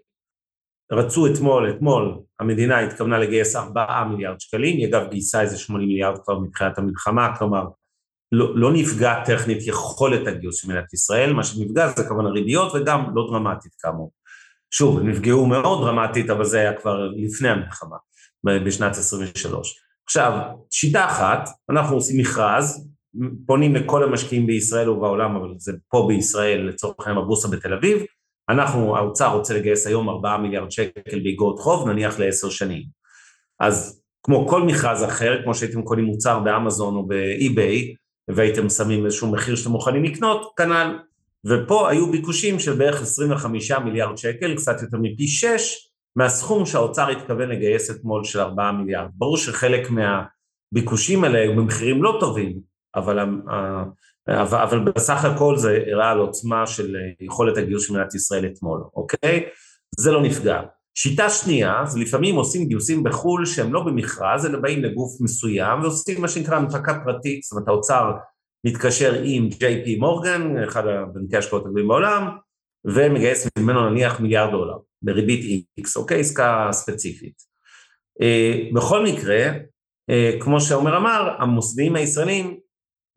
רצו אתמול, אתמול המדינה התכוונה לגייס 4 מיליארד שקלים, היא אגב גייסה איזה 80 מיליארד כבר מתחילת המלחמה, כלומר לא, לא נפגע טכנית יכולת הגיוס של מדינת ישראל, מה שנפגע זה כמובן הריביות וגם לא דרמטית כאמור. שוב, נפגעו מאוד דרמטית, אבל זה היה כבר לפני המלחמה, בשנת 23. עכשיו, שיטה אחת, אנחנו עושים מכרז, פונים לכל המשקיעים בישראל ובעולם, אבל זה פה בישראל, לצורך העניין בבורסה בתל אביב, אנחנו, האוצר רוצה לגייס היום 4 מיליארד שקל באגרות חוב, נניח לעשר שנים. אז כמו כל מכרז אחר, כמו שהייתם קונים מוצר באמזון או באי-ביי, והייתם שמים איזשהו מחיר שאתם מוכנים לקנות, כנ"ל. ופה היו ביקושים של בערך 25 מיליארד שקל, קצת יותר מפי 6, מהסכום שהאוצר התכוון לגייס אתמול של 4 מיליארד. ברור שחלק מהביקושים האלה היו במחירים לא טובים, אבל, אבל, בסך הכל זה הראה על עוצמה של יכולת הגיוס של מדינת ישראל אתמול, אוקיי? זה לא נפגע. שיטה שנייה, זה לפעמים עושים גיוסים בחו"ל שהם לא במכרז, אלא באים לגוף מסוים ועושים מה שנקרא הנפקה פרטית, זאת אומרת האוצר מתקשר עם JP מורגן, אחד הבנקי ההשקעות הגדולים בעולם, ומגייס ממנו נניח מיליארד דולר, בריבית X, אוקיי? עסקה ספציפית. אה, בכל מקרה, אה, כמו שעומר אמר, המוסדיים הישראלים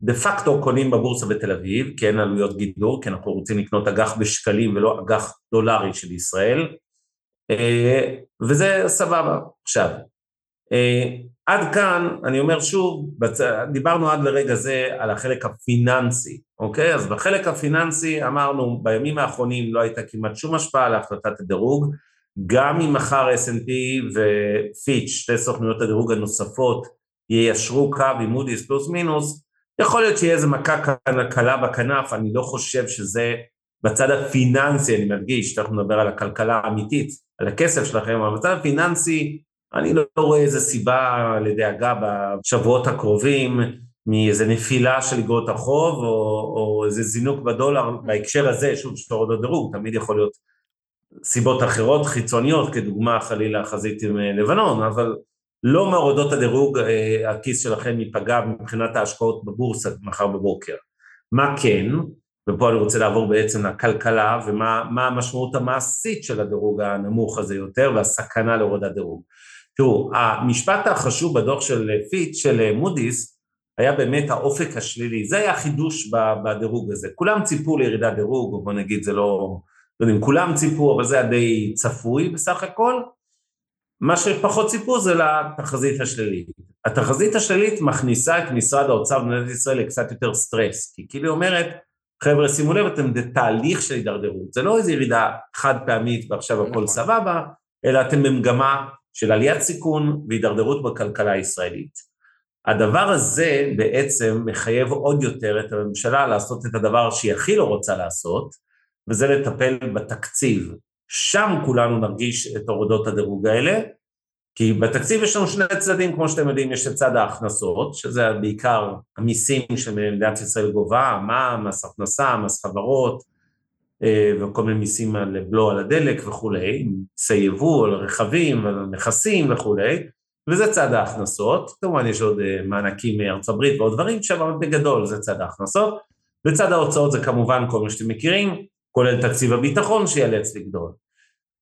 דה פקטו קונים בבורסה בתל אביב, כי אין עלויות גידור, כי אנחנו רוצים לקנות אג"ח בשקלים ולא אג"ח דולרי של ישראל, אה, וזה סבבה. עכשיו, עד כאן, אני אומר שוב, בצ... דיברנו עד לרגע זה על החלק הפיננסי, אוקיי? אז בחלק הפיננסי אמרנו, בימים האחרונים לא הייתה כמעט שום השפעה על החלטת הדירוג, גם אם מחר S&P ופיץ', שתי סוכנויות הדירוג הנוספות, יישרו קו עם מודי'ס פלוס מינוס, יכול להיות שיהיה איזה מכה קלה בכנף, אני לא חושב שזה בצד הפיננסי, אני מדגיש, תכף נדבר על הכלכלה האמיתית, על הכסף שלכם, אבל בצד הפיננסי, אני לא רואה איזה סיבה לדאגה בשבועות הקרובים מאיזה נפילה של אגרות החוב או, או איזה זינוק בדולר בהקשר הזה, שוב, של הורדות דירוג, תמיד יכול להיות סיבות אחרות חיצוניות, כדוגמה חלילה חזית עם אה, לבנון, אבל לא מהורדות הדירוג אה, הכיס שלכם ייפגע מבחינת ההשקעות בבורסה מחר בבוקר. מה כן, ופה אני רוצה לעבור בעצם לכלכלה ומה המשמעות המעשית של הדירוג הנמוך הזה יותר והסכנה להורדת דירוג. תראו, המשפט החשוב בדוח של פיץ', של מודי'ס, היה באמת האופק השלילי, זה היה חידוש בדירוג הזה. כולם ציפו לירידת דירוג, או בוא נגיד זה לא, לא יודעים, כולם ציפו, אבל זה היה די צפוי בסך הכל. מה שפחות ציפו זה לתחזית השלילית. התחזית השלילית מכניסה את משרד האוצר במדינת ישראל לקצת יותר סטרס, כי כאילו היא אומרת, חבר'ה שימו לב, אתם בתהליך של הידרדרות, זה לא איזו ירידה חד פעמית ועכשיו הכל נכון. סבבה, אלא אתם במגמה של עליית סיכון והידרדרות בכלכלה הישראלית. הדבר הזה בעצם מחייב עוד יותר את הממשלה לעשות את הדבר שהיא הכי לא רוצה לעשות, וזה לטפל בתקציב. שם כולנו נרגיש את הורדות הדירוג האלה, כי בתקציב יש לנו שני צדדים, כמו שאתם יודעים, יש את צד ההכנסות, שזה בעיקר המיסים שמדינת ישראל גובה, מע"מ, מס הכנסה, מס חברות, וכל מיני מיסים על בלו על הדלק וכולי, מיסי יבוא, על רכבים, על נכסים וכולי, וזה צד ההכנסות, כמובן יש עוד אה, מענקים מארצות הברית ועוד דברים שם, בגדול זה צד ההכנסות, וצד ההוצאות זה כמובן כל מה שאתם מכירים, כולל תקציב הביטחון שיאלץ לגדול.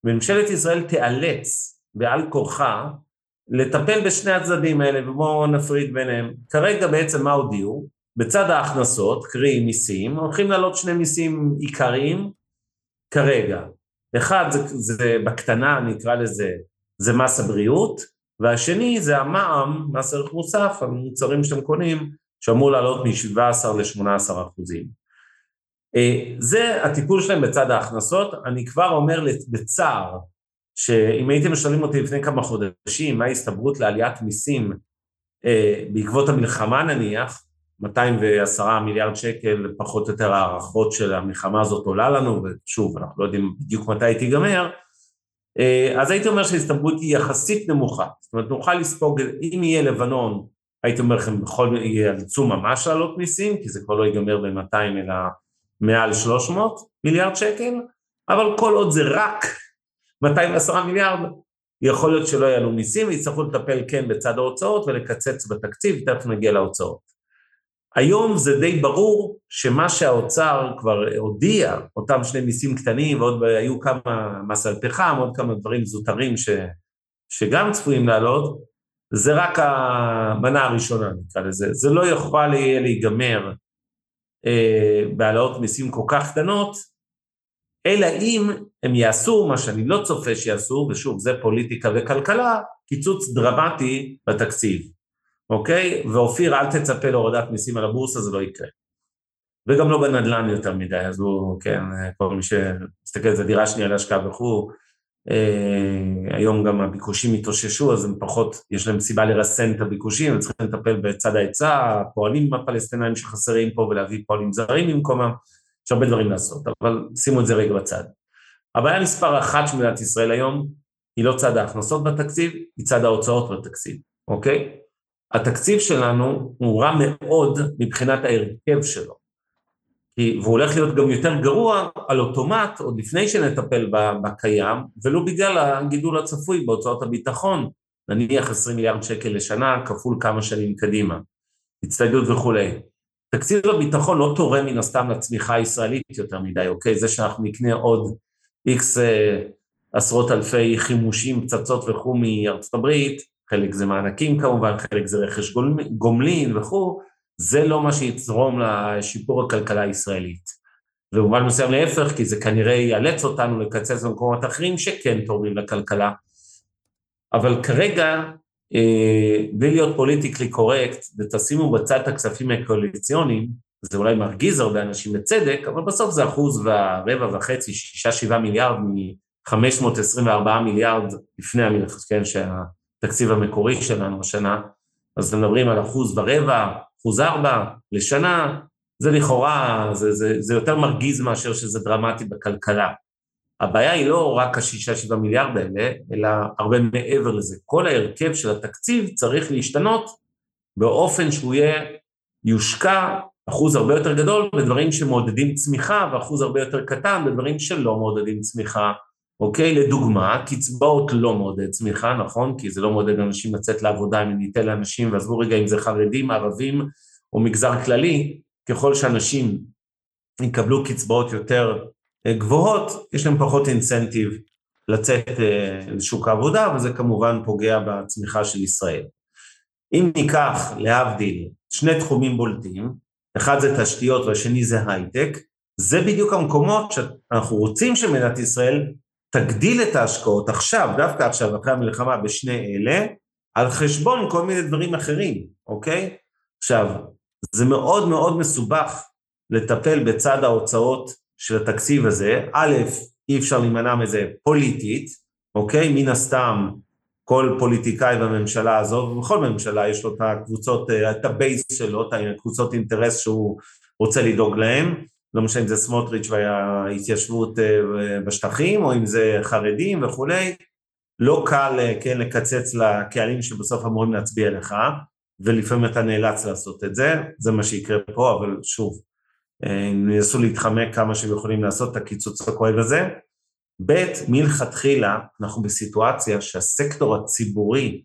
ממשלת ישראל תיאלץ בעל כורחה לטפל בשני הצדדים האלה, ובואו נפריד ביניהם. כרגע בעצם מה הודיעו? בצד ההכנסות, קרי מיסים, הולכים לעלות שני מיסים עיקריים כרגע. אחד זה, זה בקטנה, נקרא לזה, זה מס הבריאות, והשני זה המע"מ, מס ערך מוסף, המוצרים שאתם קונים, שאמור לעלות מ-17 ל-18 אחוזים. אה, זה הטיפול שלהם בצד ההכנסות, אני כבר אומר בצער, שאם הייתם שואלים אותי לפני כמה חודשים מה ההסתברות לעליית מיסים אה, בעקבות המלחמה נניח, 210 מיליארד שקל, פחות או יותר הערכות של המלחמה הזאת עולה לנו, ושוב, אנחנו לא יודעים בדיוק מתי היא תיגמר, אה, אז הייתי אומר שההסתברות היא יחסית נמוכה. זאת אומרת, נוכל לספוג, אם יהיה לבנון, הייתי אומר לכם, בכל ייאלצו ממש לעלות מיסים, כי זה כבר לא ייגמר ב-200 אלא מעל 300 מיליארד שקל, אבל כל עוד זה רק 210 מיליארד, יכול להיות שלא יעלו מיסים ויצטרכו לטפל כן בצד ההוצאות ולקצץ בתקציב, תכף נגיע להוצאות. היום זה די ברור שמה שהאוצר כבר הודיע, אותם שני מיסים קטנים ועוד היו כמה מס על פחם, עוד כמה דברים זוטרים ש, שגם צפויים לעלות, זה רק המנה הראשונה נקרא לזה, זה לא יכול להיגמר אה, בהעלאות מיסים כל כך קטנות, אלא אם הם יעשו מה שאני לא צופה שיעשו, ושוב, זה פוליטיקה וכלכלה, קיצוץ דרמטי בתקציב, אוקיי? ואופיר, אל תצפה להורדת מיסים על הבורסה, זה לא יקרה. וגם לא בנדל"ן יותר מדי, אז הוא, כן, כל מי שמסתכל על זה, דירה שנייה להשקעה וכו', אה, היום גם הביקושים התאוששו, אז הם פחות, יש להם סיבה לרסן את הביקושים, הם צריכים לטפל בצד ההיצע, הפועלים הפלסטינאים שחסרים פה ולהביא פועלים זרים במקומם, יש הרבה דברים לעשות, אבל שימו את זה רגע בצד. הבעיה מספר אחת של מדינת ישראל היום, היא לא צד ההכנסות בתקציב, היא צד ההוצאות בתקציב, אוקיי? התקציב שלנו הוא רע מאוד מבחינת ההרכב שלו. כי, והוא הולך להיות גם יותר גרוע על אוטומט, עוד לפני שנטפל בקיים, ולו בגלל הגידול הצפוי בהוצאות הביטחון, נניח 20 מיליארד שקל לשנה, כפול כמה שנים קדימה, הצטיידות וכולי. תקציב הביטחון לא תורם מן הסתם לצמיחה הישראלית יותר מדי, אוקיי? זה שאנחנו נקנה עוד איקס אה, עשרות אלפי חימושים, פצצות וכו' מארצות הברית, חלק זה מענקים כמובן, חלק זה רכש גומלין וכו', זה לא מה שיתרום לשיפור הכלכלה הישראלית. ובמובן מסוים להפך, כי זה כנראה יאלץ אותנו לקצץ במקומות אחרים שכן תורמים לכלכלה. אבל כרגע, אה, בלי להיות פוליטיקלי קורקט, ותשימו בצד את הכספים הקואליציוניים, זה אולי מרגיז הרבה אנשים בצדק, אבל בסוף זה אחוז ורבע וחצי, שישה, שבעה מיליארד מ-524 מיליארד לפני המלחמה, כן, שהתקציב המקורי שלנו השנה, אז אתם מדברים על אחוז ורבע, אחוז ארבע לשנה, זה לכאורה, זה, זה, זה יותר מרגיז מאשר שזה דרמטי בכלכלה. הבעיה היא לא רק השישה שבעה מיליארד האלה, אלא הרבה מעבר לזה. כל ההרכב של התקציב צריך להשתנות באופן שהוא יהיה, יושקע אחוז הרבה יותר גדול בדברים שמעודדים צמיחה ואחוז הרבה יותר קטן בדברים שלא מעודדים צמיחה. אוקיי? לדוגמה, קצבאות לא מעודד צמיחה, נכון? כי זה לא מעודד אנשים לצאת לעבודה אם ניתן לאנשים, ועזבו רגע אם זה חרדים, ערבים או מגזר כללי, ככל שאנשים יקבלו קצבאות יותר אה, גבוהות, יש להם פחות אינסנטיב לצאת אה, לשוק העבודה, וזה כמובן פוגע בצמיחה של ישראל. אם ניקח, להבדיל, שני תחומים בולטים, אחד זה תשתיות והשני זה הייטק, זה בדיוק המקומות שאנחנו רוצים שמדינת ישראל תגדיל את ההשקעות עכשיו, דווקא עכשיו, אחרי המלחמה, בשני אלה, על חשבון כל מיני דברים אחרים, אוקיי? עכשיו, זה מאוד מאוד מסובך לטפל בצד ההוצאות של התקציב הזה. א', אי אפשר להימנע מזה פוליטית, אוקיי? מן הסתם, כל פוליטיקאי בממשלה הזאת, ובכל ממשלה יש לו את הקבוצות, את ה base שלו, את הקבוצות אינטרס שהוא רוצה לדאוג להם. לא משנה אם זה סמוטריץ' וההתיישבות אה, בשטחים, או אם זה חרדים וכולי, לא קל, אה, כן, לקצץ לקהלים שבסוף אמורים להצביע לך, ולפעמים אתה נאלץ לעשות את זה, זה מה שיקרה פה, אבל שוב, אה, הם ינסו להתחמק כמה שהם יכולים לעשות את הקיצוץ הכואב הזה. ב', מלכתחילה אנחנו בסיטואציה שהסקטור הציבורי,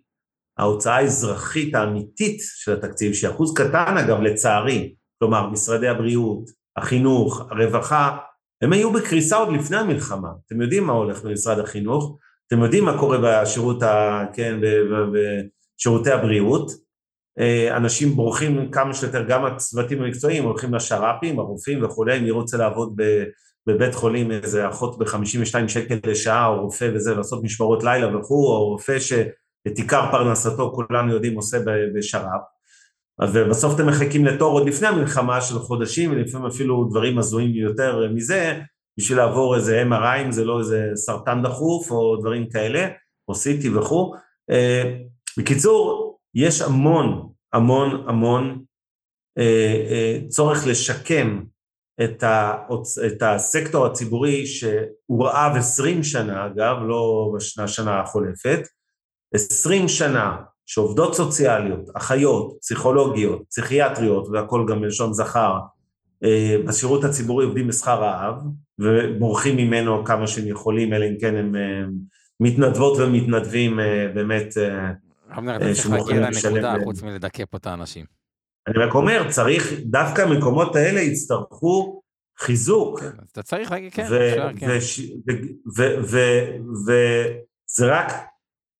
ההוצאה האזרחית האמיתית של התקציב, שאחוז קטן אגב לצערי, כלומר משרדי הבריאות, החינוך, הרווחה, הם היו בקריסה עוד לפני המלחמה. אתם יודעים מה הולך במשרד החינוך, אתם יודעים מה קורה בשירות, ה, כן, בשירותי הבריאות. אה, אנשים בורחים כמה שיותר, גם הצוותים המקצועיים הולכים לשר"פים, הרופאים וכולי, מי רוצה לעבוד בבית חולים איזה אחות ב-52 שקל לשעה, או רופא וזה, לעשות משמרות לילה וכו', או רופא שאת עיקר פרנסתו כולנו יודעים עושה בשר"פ. ובסוף אתם מחכים לתור עוד לפני המלחמה של חודשים, ולפעמים אפילו דברים הזויים יותר מזה, בשביל לעבור איזה MRI, אם זה לא איזה סרטן דחוף או דברים כאלה, או CT וכו'. אה, בקיצור, יש המון, המון, המון אה, אה, צורך לשקם את, ה, את הסקטור הציבורי שהורעב עשרים שנה, אגב, לא בשנה החולפת, עשרים שנה שעובדות סוציאליות, אחיות, פסיכולוגיות, פסיכיאטריות, והכל גם בלשון זכר, אה, בשירות הציבורי עובדים בשכר רעב, ובורחים ממנו כמה שהם יכולים, אלא אם כן הם מתנדבות ומתנדבים באמת אבנר, אתה צריך להגיע לנקודה חוץ מלדכא פה את האנשים. אני רק אומר, צריך, דווקא המקומות האלה יצטרכו חיזוק. כן, אתה צריך להגיד, כן, אפשר, כן. וזה רק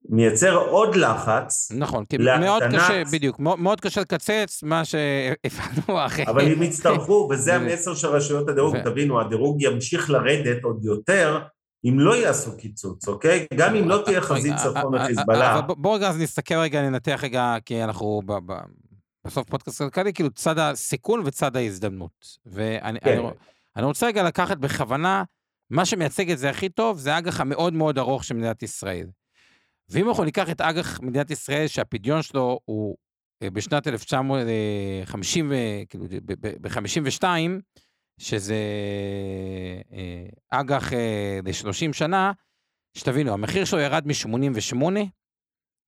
מייצר עוד לחץ. נכון, כי מאוד קשה, בדיוק, מאוד קשה לקצץ מה שהפעלנו (laughs) אחרי. אבל אם יצטרכו, וזה המסר של רשויות הדירוג, תבינו, הדירוג ימשיך לרדת עוד יותר. אם לא יעשו קיצוץ, אוקיי? גם אם לא תהיה חזית צפון לחיזבאללה. בואו רגע אז נסתכל רגע, ננתח רגע, כי אנחנו בסוף פודקאסט כלכלי, כאילו צד הסיכון וצד ההזדמנות. ואני כן. אני, אני רוצה רגע לקחת בכוונה, מה שמייצג את זה הכי טוב, זה האג"ח המאוד מאוד ארוך של מדינת ישראל. ואם אנחנו ניקח את אג"ח מדינת ישראל, שהפדיון שלו הוא אה, בשנת 1950, אה, כאילו, ב-52, שזה אה, אג"ח ל-30 שנה, שתבינו, המחיר שלו ירד מ-88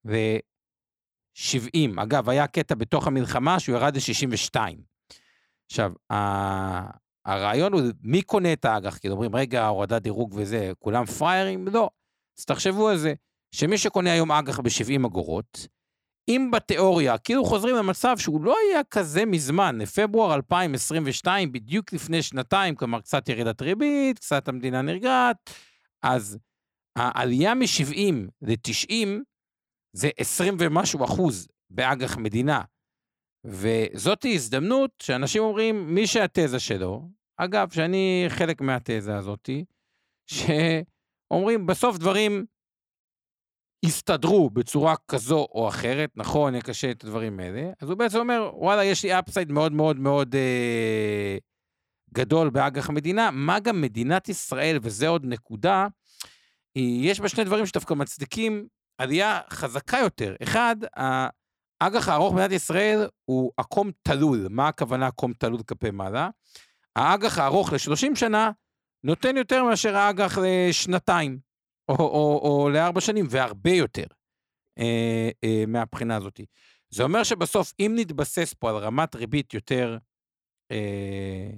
ל-70. אגב, היה קטע בתוך המלחמה שהוא ירד ל-62. עכשיו, הרעיון הוא, מי קונה את האג"ח? כי אומרים, רגע, הורדת דירוג וזה, כולם פראיירים? לא. אז תחשבו על זה, שמי שקונה היום אג"ח ב-70 אגורות, אם בתיאוריה, כאילו חוזרים למצב שהוא לא היה כזה מזמן, לפברואר 2022, בדיוק לפני שנתיים, כלומר קצת ירידת ריבית, קצת המדינה נרגעת, אז העלייה מ-70 ל-90 זה 20 ומשהו אחוז באג"ח מדינה. וזאת הזדמנות שאנשים אומרים, מי שהתזה שלו, אגב, שאני חלק מהתזה הזאתי, שאומרים, בסוף דברים יסתדרו בצורה כזו או אחרת, נכון, יהיה קשה את הדברים האלה, אז הוא בעצם אומר, וואלה, יש לי אפסייד מאוד מאוד מאוד אה, גדול באג"ח המדינה, מה גם מדינת ישראל, וזה עוד נקודה, יש בה שני דברים שדווקא מצדיקים עלייה חזקה יותר. אחד, האג"ח הארוך במדינת ישראל הוא עקום תלול. מה הכוונה עקום תלול כלפי מעלה? האג"ח הארוך ל-30 שנה נותן יותר מאשר האג"ח לשנתיים. או, או, או לארבע שנים, והרבה יותר אה, אה, מהבחינה הזאת. זה אומר שבסוף, אם נתבסס פה על רמת ריבית יותר אה,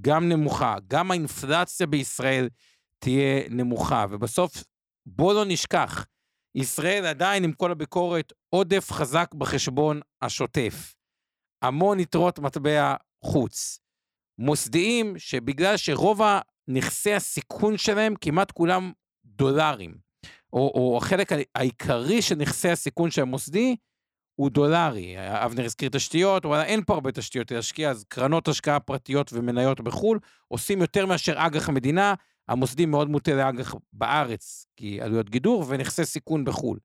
גם נמוכה, גם האינפלציה בישראל תהיה נמוכה, ובסוף, בוא לא נשכח, ישראל עדיין, עם כל הביקורת, עודף חזק בחשבון השוטף. המון יתרות מטבע חוץ. מוסדיים, שבגלל שרוב נכסי הסיכון שלהם, כמעט כולם דולרים, או, או החלק העיקרי של נכסי הסיכון של המוסדי, הוא דולרי. אבנר הזכיר תשתיות, וואלה, אין פה הרבה תשתיות להשקיע, אז קרנות השקעה פרטיות ומניות בחו"ל עושים יותר מאשר אג"ח המדינה, המוסדי מאוד מוטה לאג"ח בארץ, כי עלויות גידור, ונכסי סיכון בחו"ל.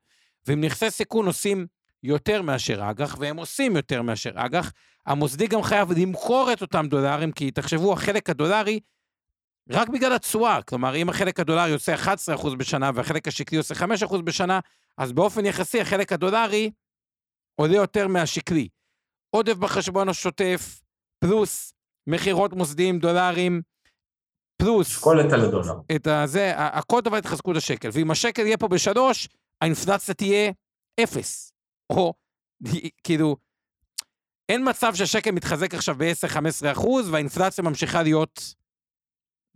ואם נכסי סיכון עושים יותר מאשר אג"ח, והם עושים יותר מאשר אג"ח, המוסדי גם חייב למכור את אותם דולרים, כי תחשבו, החלק הדולרי רק בגלל התשואה, כלומר, אם החלק הדולרי עושה 11% בשנה והחלק השקלי עושה 5% בשנה, אז באופן יחסי החלק הדולרי עולה יותר מהשקלי. עודף בחשבון השוטף, פלוס מכירות מוסדיים דולרים, פלוס... כל את הדולר. את הזה, הכל דבר התחזקות השקל. ואם השקל יהיה פה בשלוש, האינפלציה תהיה אפס. או, כאילו, אין מצב שהשקל מתחזק עכשיו ב-10-15 אחוז, והאינפלציה ממשיכה להיות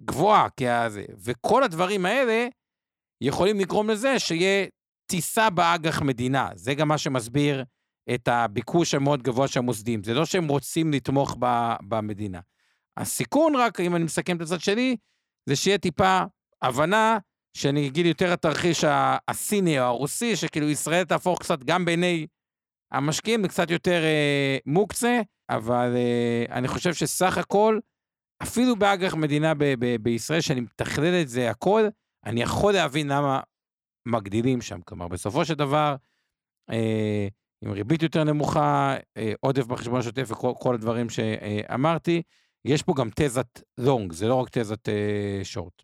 גבוהה, כזה. וכל הדברים האלה יכולים לגרום לזה שיהיה טיסה באג"ח מדינה. זה גם מה שמסביר את הביקוש המאוד גבוה של המוסדים. זה לא שהם רוצים לתמוך ב, במדינה. הסיכון רק, אם אני מסכם את הצד שלי, זה שיהיה טיפה הבנה, שאני אגיד יותר התרחיש הסיני או הרוסי, שכאילו ישראל תהפוך קצת גם בעיני המשקיעים, קצת יותר אה, מוקצה, אבל אה, אני חושב שסך הכל, אפילו באג"ח מדינה ב- ב- בישראל, שאני מתכלל את זה הכל, אני יכול להבין למה מגדילים שם. כלומר, בסופו של דבר, אה, עם ריבית יותר נמוכה, אה, עודף בחשבון השוטף וכל הדברים שאמרתי, יש פה גם תזת לונג, זה לא רק תזת אה, שורט.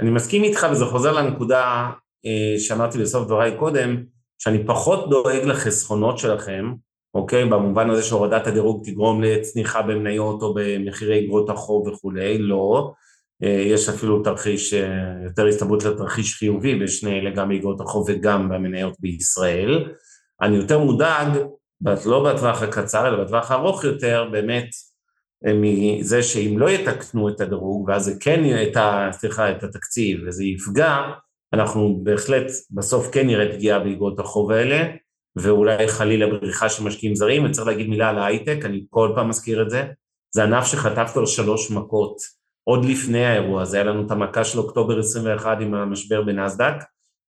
אני מסכים איתך, וזה חוזר לנקודה אה, שאמרתי בסוף דבריי קודם, שאני פחות דואג לחסכונות שלכם, אוקיי? במובן הזה שהורדת הדירוג תגרום לצניחה במניות או במחירי אגרות החוב וכולי, לא. אה, יש אפילו תרחיש, אה, יותר הסתברות לתרחיש חיובי בשני אלה, גם באגרות החוב וגם במניות בישראל. אני יותר מודאג, לא בטווח הקצר, אלא בטווח הארוך יותר, באמת, אה, מזה שאם לא יתקנו את הדירוג, ואז זה כן, את סליחה, את התקציב, וזה יפגע, אנחנו בהחלט בסוף כן נראה פגיעה באגרות החוב האלה, ואולי חלילה בריחה של משקיעים זרים, וצריך להגיד מילה על ההייטק, אני כל פעם מזכיר את זה, זה ענף שחטף כבר שלוש מכות, עוד לפני האירוע הזה, היה לנו את המכה של אוקטובר 21 עם המשבר בנסדק,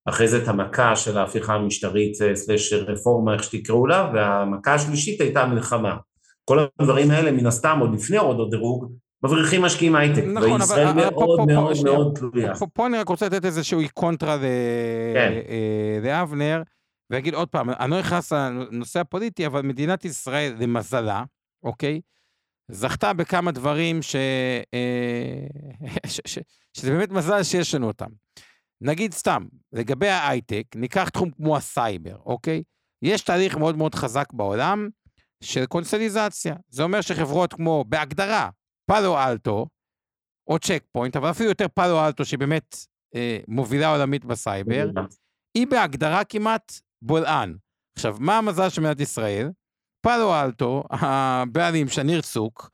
אחרי זה את המכה של ההפיכה המשטרית אה, סלש רפורמה, איך שתקראו לה, והמכה השלישית הייתה המלחמה. כל הדברים האלה מן הסתם עוד לפני הורדות דירוג, מבריחים משקיעים הייטק, נכון, וישראל אבל, מאוד פה, מאוד פה, מאוד תלויה. פה, פה אני רק רוצה לתת איזשהו קונטרה כן. לאבנר, כן. ואגיד עוד פעם, אני לא נכנס לנושא הפוליטי, אבל מדינת ישראל, למזלה, אוקיי? זכתה בכמה דברים ש... אה, (laughs) ש... ש... שזה באמת מזל שיש לנו אותם. נגיד סתם, לגבי ההייטק, ניקח תחום כמו הסייבר, אוקיי? יש תהליך מאוד מאוד חזק בעולם של קונסולידציה. זה אומר שחברות כמו, בהגדרה, פאלו אלטו, או צ'ק פוינט, אבל אפילו יותר פאלו אלטו, שהיא באמת אה, מובילה עולמית בסייבר, היא בהגדרה כמעט בולען. עכשיו, מה המזל של מדינת ישראל? פאלו אלטו, הבעלים, שניר צוק,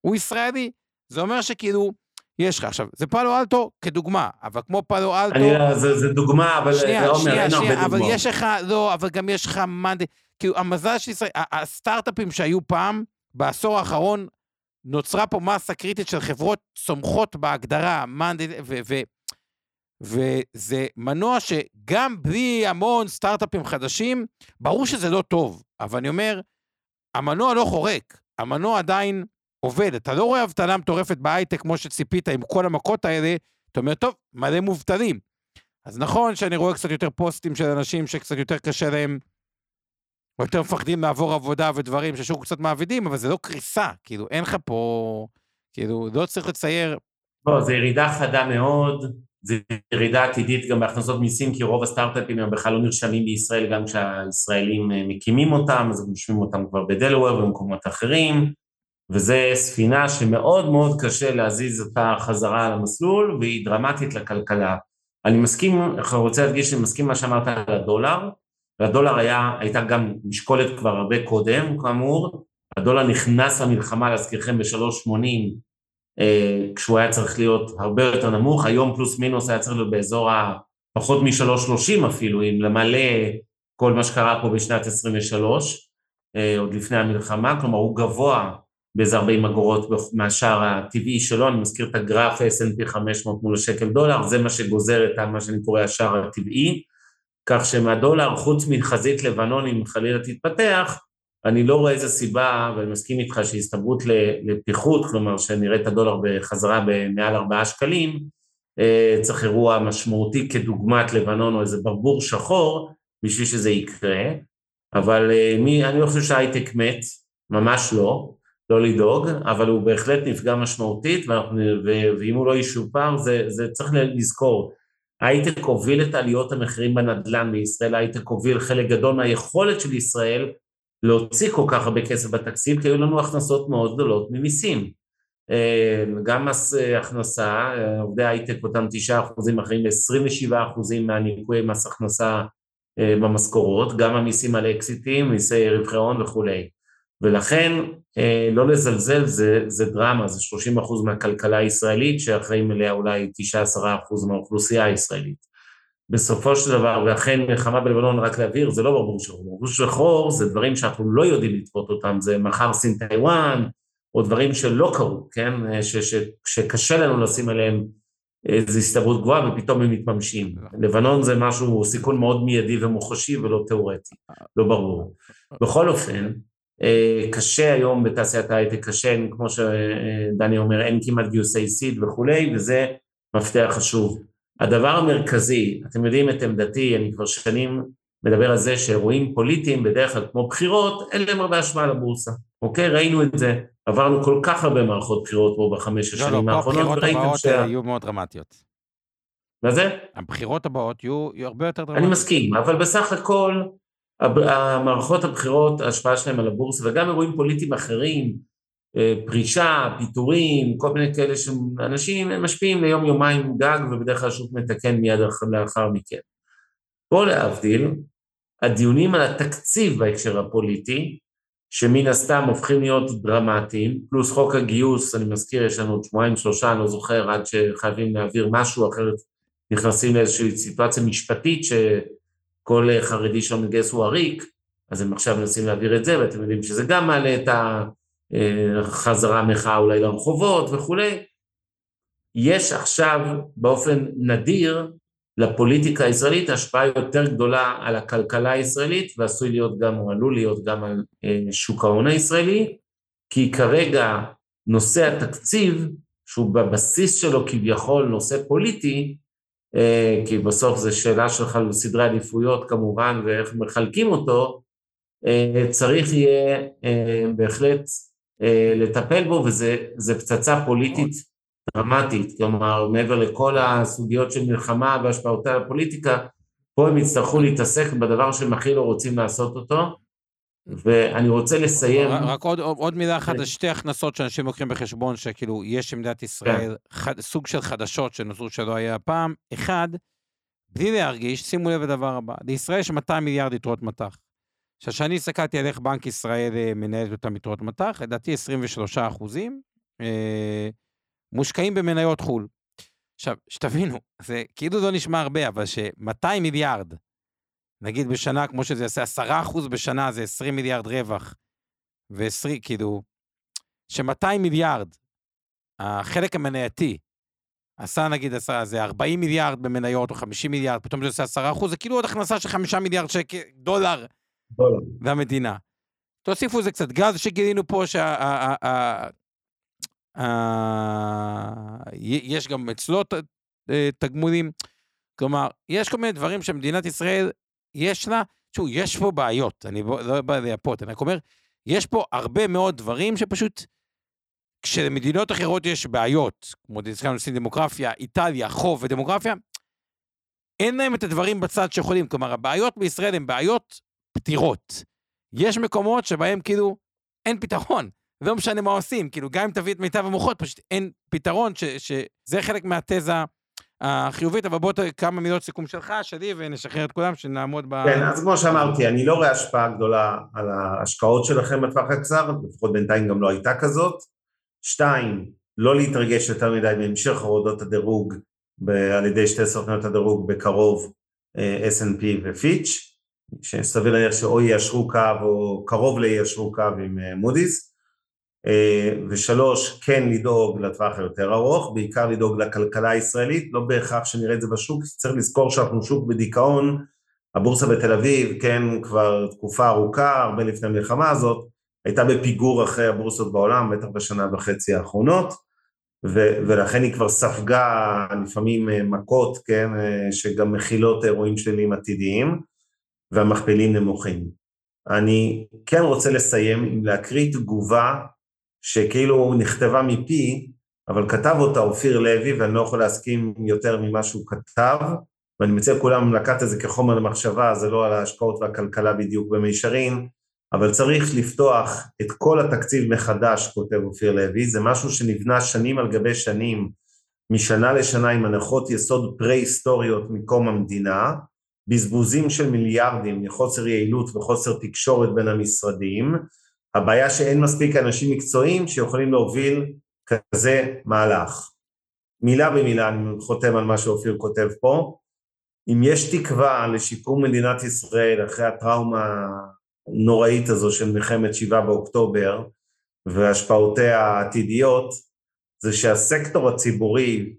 הוא ישראלי. זה אומר שכאילו, יש לך. עכשיו, זה פאלו אלטו כדוגמה, אבל כמו פאלו אלטו... אני, לא, זה, זה דוגמה, אבל שנייה, זה אומר, שנייה, אין שנייה, הרבה דוגמאות. אבל יש לך, לא, אבל גם יש לך מאנדי... כאילו, המזל של ישראל, הסטארט-אפים שהיו פעם, בעשור האחרון, נוצרה פה מסה קריטית של חברות צומחות בהגדרה, מאנדי... ו... ו וזה מנוע שגם בלי המון סטארט-אפים חדשים, ברור שזה לא טוב, אבל אני אומר, המנוע לא חורק, המנוע עדיין עובד. אתה לא רואה אבטלה מטורפת בהייטק כמו שציפית עם כל המכות האלה, אתה אומר, טוב, מלא מובטלים. אז נכון שאני רואה קצת יותר פוסטים של אנשים שקצת יותר קשה להם, או יותר מפחדים לעבור עבודה ודברים ששוק קצת מעבידים, אבל זה לא קריסה, כאילו, אין לך פה, כאילו, לא צריך לצייר. לא, זו ירידה חדה מאוד, זו ירידה עתידית גם בהכנסות מיסים, כי רוב הסטארט-אפים הם בכלל לא נרשמים בישראל, גם כשהישראלים אה, מקימים אותם, אז הם רושמים אותם כבר בדלוור ובמקומות אחרים, וזו ספינה שמאוד מאוד קשה להזיז אותה חזרה על המסלול, והיא דרמטית לכלכלה. אני מסכים, אני רוצה להדגיש שאני מסכים מה שאמרת על הדולר, והדולר היה, הייתה גם משקולת כבר הרבה קודם, כאמור, הדולר נכנס למלחמה, להזכירכם, ב-3.80, אה, כשהוא היה צריך להיות הרבה יותר נמוך, היום פלוס מינוס היה צריך להיות באזור הפחות מ-3.30 אפילו, אם למלא כל מה שקרה פה בשנת 23, אה, עוד לפני המלחמה, כלומר הוא גבוה באיזה 40 אגורות מהשער הטבעי שלו, אני מזכיר את הגרף S&P 500 מול השקל דולר, זה מה שגוזר את מה שאני קורא השער הטבעי, כך שמהדולר, חוץ מחזית לבנון, אם חלילה תתפתח, אני לא רואה איזה סיבה, ואני מסכים איתך שהסתברות לפיחות, כלומר שנראה את הדולר בחזרה במעל 4 שקלים, אה, צריך אירוע משמעותי כדוגמת לבנון או איזה ברבור שחור בשביל שזה יקרה, אבל אה, מי, אני לא חושב שההייטק מת, ממש לא, לא לדאוג, אבל הוא בהחלט נפגע משמעותית, ואנחנו, ואם הוא לא ישופר, זה, זה צריך לזכור, ההייטק הוביל את עליות המחירים בנדל"ן בישראל, ההייטק הוביל חלק גדול מהיכולת של ישראל להוציא כל כך הרבה כסף בתקציב, כי היו לנו הכנסות מאוד גדולות ממיסים. אה, גם מס אה, הכנסה, אה, עובדי הייטק אותם תשעה אחוזים אחראים ל-27 אחוזים מהניכוי מס הכנסה במשכורות, גם המיסים על אקזיטים, מיסי רווחי הון וכולי. ולכן לא לזלזל זה, זה דרמה, זה 30 אחוז מהכלכלה הישראלית שאחראים אליה אולי 9-10 אחוז מהאוכלוסייה הישראלית. בסופו של דבר, ואכן מלחמה בלבנון, רק להבהיר, זה לא ברבור שחור. ברבור שחור זה דברים שאנחנו לא יודעים לצפות אותם, זה מחר סין טיוואן, או דברים שלא קרו, כן? ש, ש, שקשה לנו לשים עליהם איזו הסתברות גבוהה ופתאום הם מתממשים. לבנון זה משהו, סיכון מאוד מיידי ומוחשי ולא תיאורטי, לא ברור. בכל אופן, אה, קשה היום בתעשיית ההייטק, קשה, כמו שדני אומר, אין כמעט גיוסי סיד וכולי, וזה מפתח חשוב. הדבר המרכזי, אתם יודעים את עמדתי, אני כבר שנים מדבר על זה שאירועים פוליטיים בדרך כלל כמו בחירות, אין להם הרבה השפעה לבורסה, אוקיי? ראינו את זה, עברנו כל כך הרבה מערכות בחירות פה בחמש השנים לא, לא, האחרונות, לא, פה הבחירות הבאות. יהיו מאוד דרמטיות. מה זה? הבחירות הבאות יהיו, יהיו הרבה יותר דרמטיות. אני מסכים, אבל בסך הכל המערכות הבחירות, ההשפעה שלהם על הבורסה, וגם אירועים פוליטיים אחרים, פרישה, פיטורים, כל מיני כאלה שאנשים משפיעים ליום יומיים גג ובדרך כלל השוק מתקן מיד לאחר מכן. פה להבדיל, הדיונים על התקציב בהקשר הפוליטי, שמן הסתם הופכים להיות דרמטיים, פלוס חוק הגיוס, אני מזכיר, יש לנו עוד שבועיים שלושה, אני לא זוכר, עד שחייבים להעביר משהו, אחרת נכנסים לאיזושהי סיטואציה משפטית שכל חרדי שם מתגייס הוא עריק, אז הם עכשיו מנסים להעביר את זה, ואתם יודעים שזה גם מעלה את החזרה המחאה אולי לרחובות וכולי. יש עכשיו באופן נדיר לפוליטיקה הישראלית השפעה יותר גדולה על הכלכלה הישראלית, ועשוי להיות גם, או עלול להיות גם על אה, שוק ההון הישראלי, כי כרגע נושא התקציב, שהוא בבסיס שלו כביכול נושא פוליטי, אה, כי בסוף זו שאלה שלך על סדרי עדיפויות כמובן ואיך מחלקים אותו, אה, צריך יהיה בהחלט לטפל בו, וזה פצצה פוליטית דרמטית, כלומר מעבר לכל הסוגיות של מלחמה והשפעותיה לפוליטיקה, פה הם יצטרכו להתעסק בדבר שהם הכי לא רוצים לעשות אותו, ואני רוצה לסיים... רק עוד, עוד מילה אחת, זה שתי הכנסות שאנשים לוקחים בחשבון, שכאילו יש במדינת ישראל כן. סוג של חדשות שנוצרו שלא היה הפעם. אחד, בלי להרגיש, שימו לב לדבר הבא, לישראל יש 200 מיליארד יתרות מטח. עכשיו, כשאני הסתכלתי על איך בנק ישראל אה, מנהל את אותם יתרות מטח, לדעתי 23 אחוזים. אה, מושקעים במניות חו"ל. עכשיו, שתבינו, זה כאילו לא נשמע הרבה, אבל ש-200 מיליארד, נגיד בשנה, כמו שזה יעשה 10 אחוז בשנה, זה 20 מיליארד רווח, ו-20, כאילו, ש-200 מיליארד, החלק המנייתי, עשה נגיד עשה, זה 40 מיליארד במניות או 50 מיליארד, פתאום זה עושה 10 אחוז, זה כאילו עוד הכנסה של 5 מיליארד שקל, דולר. והמדינה. תוסיפו לזה קצת גז שגילינו פה, שה, אה, יש גם אצלו אה, תגמולים. כלומר, יש כל מיני דברים שמדינת ישראל, יש לה, תשמעו, יש פה בעיות, אני לא בא לייפות, אני רק אומר, יש פה הרבה מאוד דברים שפשוט, כשלמדינות אחרות יש בעיות, כמו נושאים דמוגרפיה, איטליה, חוב ודמוגרפיה, אין להם את הדברים בצד שיכולים. כלומר, הבעיות בישראל הן בעיות פתירות. יש מקומות שבהם כאילו אין פתרון. ולא משנה מה עושים, כאילו, גם אם תביא את מיטב המוחות, פשוט אין פתרון, ש, שזה חלק מהתזה החיובית, אבל בוא כמה מילות סיכום שלך, שלי, ונשחרר את כולם, שנעמוד ב... כן, אז כמו שאמרתי, אני לא רואה השפעה גדולה על ההשקעות שלכם בטווח הקצר, לפחות בינתיים גם לא הייתה כזאת. שתיים, לא להתרגש יותר מדי בהמשך הורדות הדירוג על ידי שתי סוכניות הדירוג בקרוב אה, S&P ופיץ', שסביר להניח שאו יישרו קו או קרוב ליישרו קו עם אה, מודי'ס. אה, ושלוש, כן לדאוג לטווח היותר ארוך, בעיקר לדאוג לכלכלה הישראלית, לא בהכרח שנראה את זה בשוק, צריך לזכור שאנחנו שוק בדיכאון, הבורסה בתל אביב, כן, כבר תקופה ארוכה, הרבה לפני המלחמה הזאת, הייתה בפיגור אחרי הבורסות בעולם, בטח בשנה וחצי האחרונות, ו- ולכן היא כבר ספגה לפעמים אה, מכות, כן, שגם מכילות אירועים שליליים עתידיים, והמכפילים נמוכים. אני כן רוצה לסיים עם להקריא תגובה שכאילו נכתבה מפי, אבל כתב אותה אופיר לוי, ואני לא יכול להסכים יותר ממה שהוא כתב, ואני מציע לכולם לקחת את זה כחומר למחשבה, זה לא על ההשקעות והכלכלה בדיוק במישרין, אבל צריך לפתוח את כל התקציב מחדש, כותב אופיר לוי, זה משהו שנבנה שנים על גבי שנים, משנה לשנה עם הנחות יסוד פרה-היסטוריות מקום המדינה, בזבוזים של מיליארדים מחוסר יעילות וחוסר תקשורת בין המשרדים, הבעיה שאין מספיק אנשים מקצועיים שיכולים להוביל כזה מהלך. מילה במילה אני חותם על מה שאופיר כותב פה. אם יש תקווה לשיקום מדינת ישראל אחרי הטראומה הנוראית הזו של מלחמת שבעה באוקטובר והשפעותיה העתידיות, זה שהסקטור הציבורי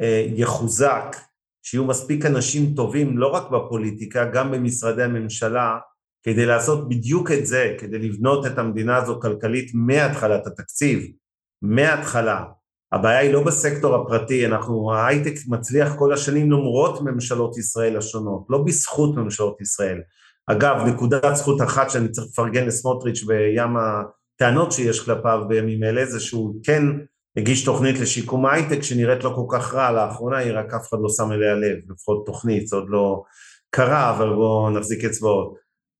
אה, יחוזק, שיהיו מספיק אנשים טובים לא רק בפוליטיקה, גם במשרדי הממשלה, כדי לעשות בדיוק את זה, כדי לבנות את המדינה הזו כלכלית מהתחלת התקציב, מההתחלה. הבעיה היא לא בסקטור הפרטי, אנחנו, ההייטק מצליח כל השנים למרות ממשלות ישראל השונות, לא בזכות ממשלות ישראל. אגב, נקודת זכות אחת שאני צריך לפרגן לסמוטריץ' בים הטענות שיש כלפיו בימים אלה, זה שהוא כן הגיש תוכנית לשיקום ההייטק שנראית לא כל כך רע לאחרונה, היא רק אף אחד לא שם אליה לב, לפחות תוכנית, זה עוד לא קרה, אבל בואו נחזיק אצבעות.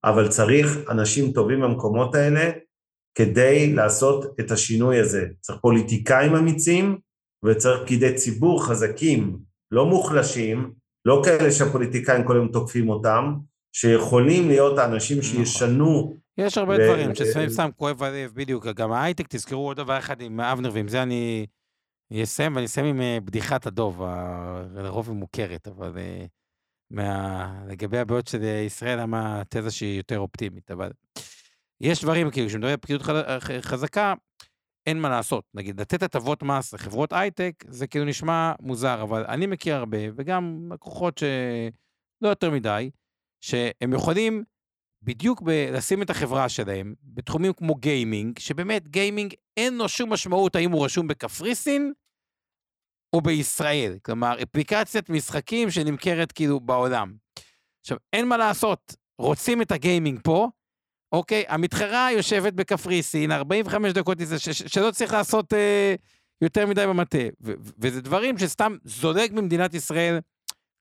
אבל צריך אנשים טובים במקומות האלה כדי לעשות את השינוי הזה. צריך פוליטיקאים אמיצים וצריך פקידי ציבור חזקים, לא מוחלשים, לא כאלה שהפוליטיקאים כל היום תוקפים אותם, שיכולים להיות האנשים נכון. שישנו. יש הרבה דברים ששמים סתם כואב הלב, בדיוק, גם ההייטק, תזכרו עוד דבר אחד עם אבנר, ועם זה אני אסיים, ואני אסיים עם אה, בדיחת הדוב, לרוב היא מוכרת, אבל אה, מה... לגבי הבעיות של ישראל, למה התזה שהיא יותר אופטימית, אבל יש דברים, כאילו, כשמדברים על פקידות חזקה, אין מה לעשות. נגיד, לתת הטבות מס לחברות הייטק, זה כאילו נשמע מוזר, אבל אני מכיר הרבה, וגם לקוחות שלא יותר מדי, שהם יכולים בדיוק ב- לשים את החברה שלהם בתחומים כמו גיימינג, שבאמת גיימינג אין לו שום משמעות האם הוא רשום בקפריסין או בישראל. כלומר, אפליקציית משחקים שנמכרת כאילו בעולם. עכשיו, אין מה לעשות, רוצים את הגיימינג פה, אוקיי? המתחרה יושבת בקפריסין, 45 דקות, ש- ש- שלא צריך לעשות אה, יותר מדי במטה. ו- וזה דברים שסתם זולג ממדינת ישראל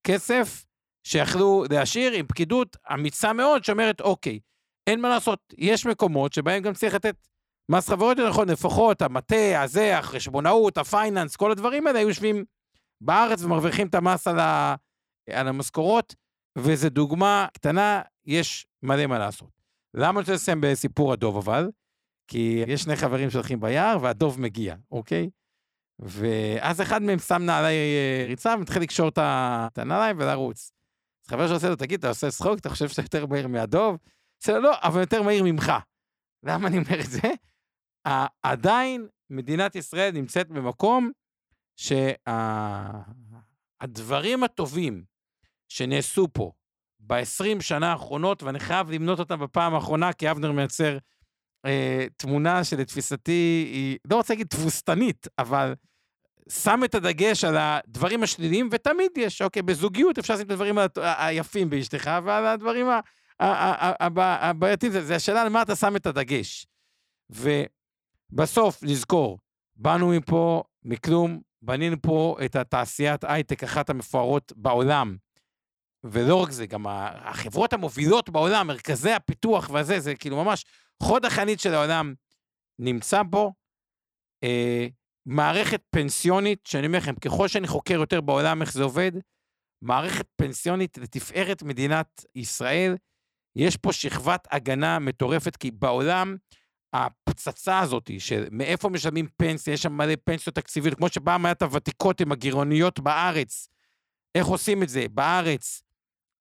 כסף, שיכלו להשאיר עם פקידות אמיצה מאוד, שאומרת, אוקיי, אין מה לעשות, יש מקומות שבהם גם צריך לתת מס חברות, נכון, לפחות המטה, הזה, החשבונאות, הפייננס, כל הדברים האלה היו יושבים בארץ ומרוויחים את המס על, ה, על המשכורות, וזו דוגמה קטנה, יש מלא מה לעשות. למה אני רוצה לסיים בסיפור הדוב אבל? כי יש שני חברים שהולכים ביער והדוב מגיע, אוקיי? ואז אחד מהם שם נעלי אה, ריצה ומתחיל לקשור את הנעליים ולרוץ. חבר שעושה לו, תגיד, אתה עושה צחוק? אתה חושב שאתה יותר מהיר מהדוב? עושה לו, לא, אבל יותר מהיר ממך. למה אני אומר את זה? עדיין מדינת ישראל נמצאת במקום שהדברים הטובים שנעשו פה ב-20 שנה האחרונות, ואני חייב למנות אותם בפעם האחרונה, כי אבנר מייצר אה, תמונה שלתפיסתי היא, לא רוצה להגיד תבוסתנית, אבל שם את הדגש על הדברים השליליים, ותמיד יש, אוקיי, בזוגיות אפשר לשים את הדברים היפים באשתך, ועל הדברים הבעייתיים, זה השאלה למה אתה שם את הדגש. ובסוף, לזכור, באנו מפה, מכלום, בנינו פה את התעשיית הייטק, אחת המפוארות בעולם. ולא רק זה, גם החברות המובילות בעולם, מרכזי הפיתוח והזה, זה כאילו ממש חוד החנית של העולם נמצא פה. מערכת פנסיונית, שאני אומר לכם, ככל שאני חוקר יותר בעולם איך זה עובד, מערכת פנסיונית לתפארת מדינת ישראל, יש פה שכבת הגנה מטורפת, כי בעולם הפצצה הזאת, שמאיפה משלמים פנסיה, יש שם מלא פנסיות תקציביות, כמו שפעם היה את הוותיקות עם הגירעוניות בארץ. איך עושים את זה? בארץ,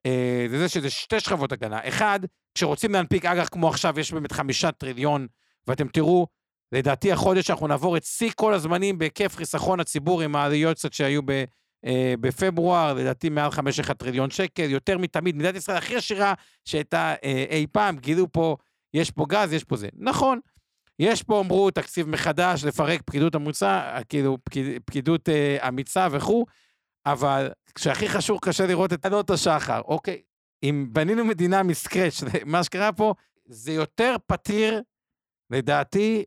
אה, זה זה שזה שתי שכבות הגנה. אחד, כשרוצים להנפיק אג"ח כמו עכשיו, יש באמת חמישה טריליון, ואתם תראו לדעתי החודש אנחנו נעבור את שיא כל הזמנים בהיקף חיסכון הציבור עם העליות קצת שהיו ב, אה, בפברואר, לדעתי מעל 5 טריליון שקל, יותר מתמיד, מדינת ישראל הכי עשירה שהייתה אה, אי פעם, גילו פה, יש פה גז, יש פה זה. נכון, יש פה, אמרו, תקציב מחדש, לפרק פקידות עמוצה, כאילו פקיד, פקידות אה, אמיצה וכו', אבל כשהכי חשוב, קשה לראות את עלות השחר, אוקיי? אם בנינו מדינה מסקרץ', (laughs) מה שקרה פה, זה יותר פתיר, לדעתי,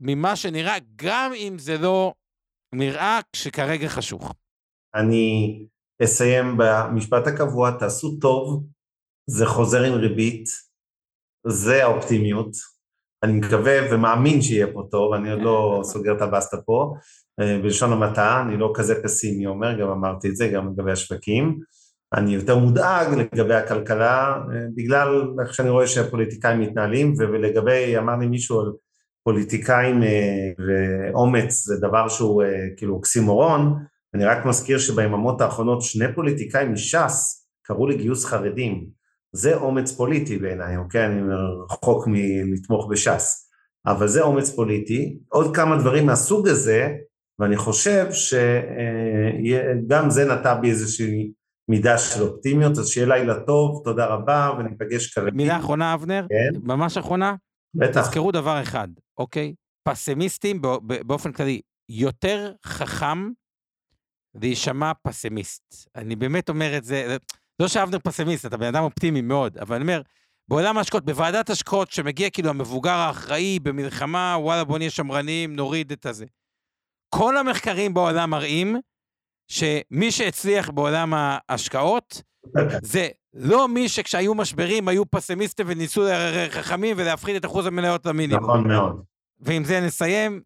ממה שנראה, גם אם זה לא נראה שכרגע חשוך. אני אסיים במשפט הקבוע, תעשו טוב, זה חוזר עם ריבית, זה האופטימיות. אני מקווה ומאמין שיהיה פה טוב, אני עוד לא סוגר את הבסטה פה, אה, בלשון המעטה, אני לא כזה פסימי אומר, גם אמרתי את זה, גם לגבי השווקים. אני יותר מודאג לגבי הכלכלה, אה, בגלל איך שאני רואה שהפוליטיקאים מתנהלים, ולגבי, אמר לי מישהו על פוליטיקאים אה, ואומץ זה דבר שהוא אה, כאילו אוקסימורון, אני רק מזכיר שביממות האחרונות שני פוליטיקאים מש"ס קראו לגיוס חרדים, זה אומץ פוליטי בעיניי, אוקיי? אני רחוק מלתמוך בש"ס, אבל זה אומץ פוליטי. עוד כמה דברים מהסוג הזה, ואני חושב שגם זה נטע בי איזושהי מידה של אופטימיות, אז שיהיה לילה טוב, תודה רבה, וניפגש כרגע. מילה אחרונה, אבנר? כן. ממש אחרונה? בטח. תזכרו דבר אחד, אוקיי? פסימיסטים באופן כללי, יותר חכם להישמע פסימיסט. אני באמת אומר את זה, לא שאבנר פסימיסט, אתה בן אדם אופטימי מאוד, אבל אני אומר, בעולם ההשקעות, בוועדת השקעות, שמגיע כאילו המבוגר האחראי במלחמה, וואלה בוא נהיה שמרנים, נוריד את הזה. כל המחקרים בעולם מראים שמי שהצליח בעולם ההשקעות, זה לא מי שכשהיו משברים היו פסימיסטים וניסו חכמים ולהפחית את אחוז המניות למינימום. נכון מאוד. ועם זה נסיים.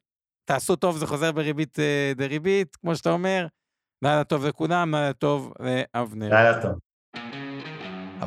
תעשו טוב, זה חוזר בריבית אה, דריבית, כמו שאתה אומר. לילה טוב לכולם, לילה טוב לאבנר. לילה טוב.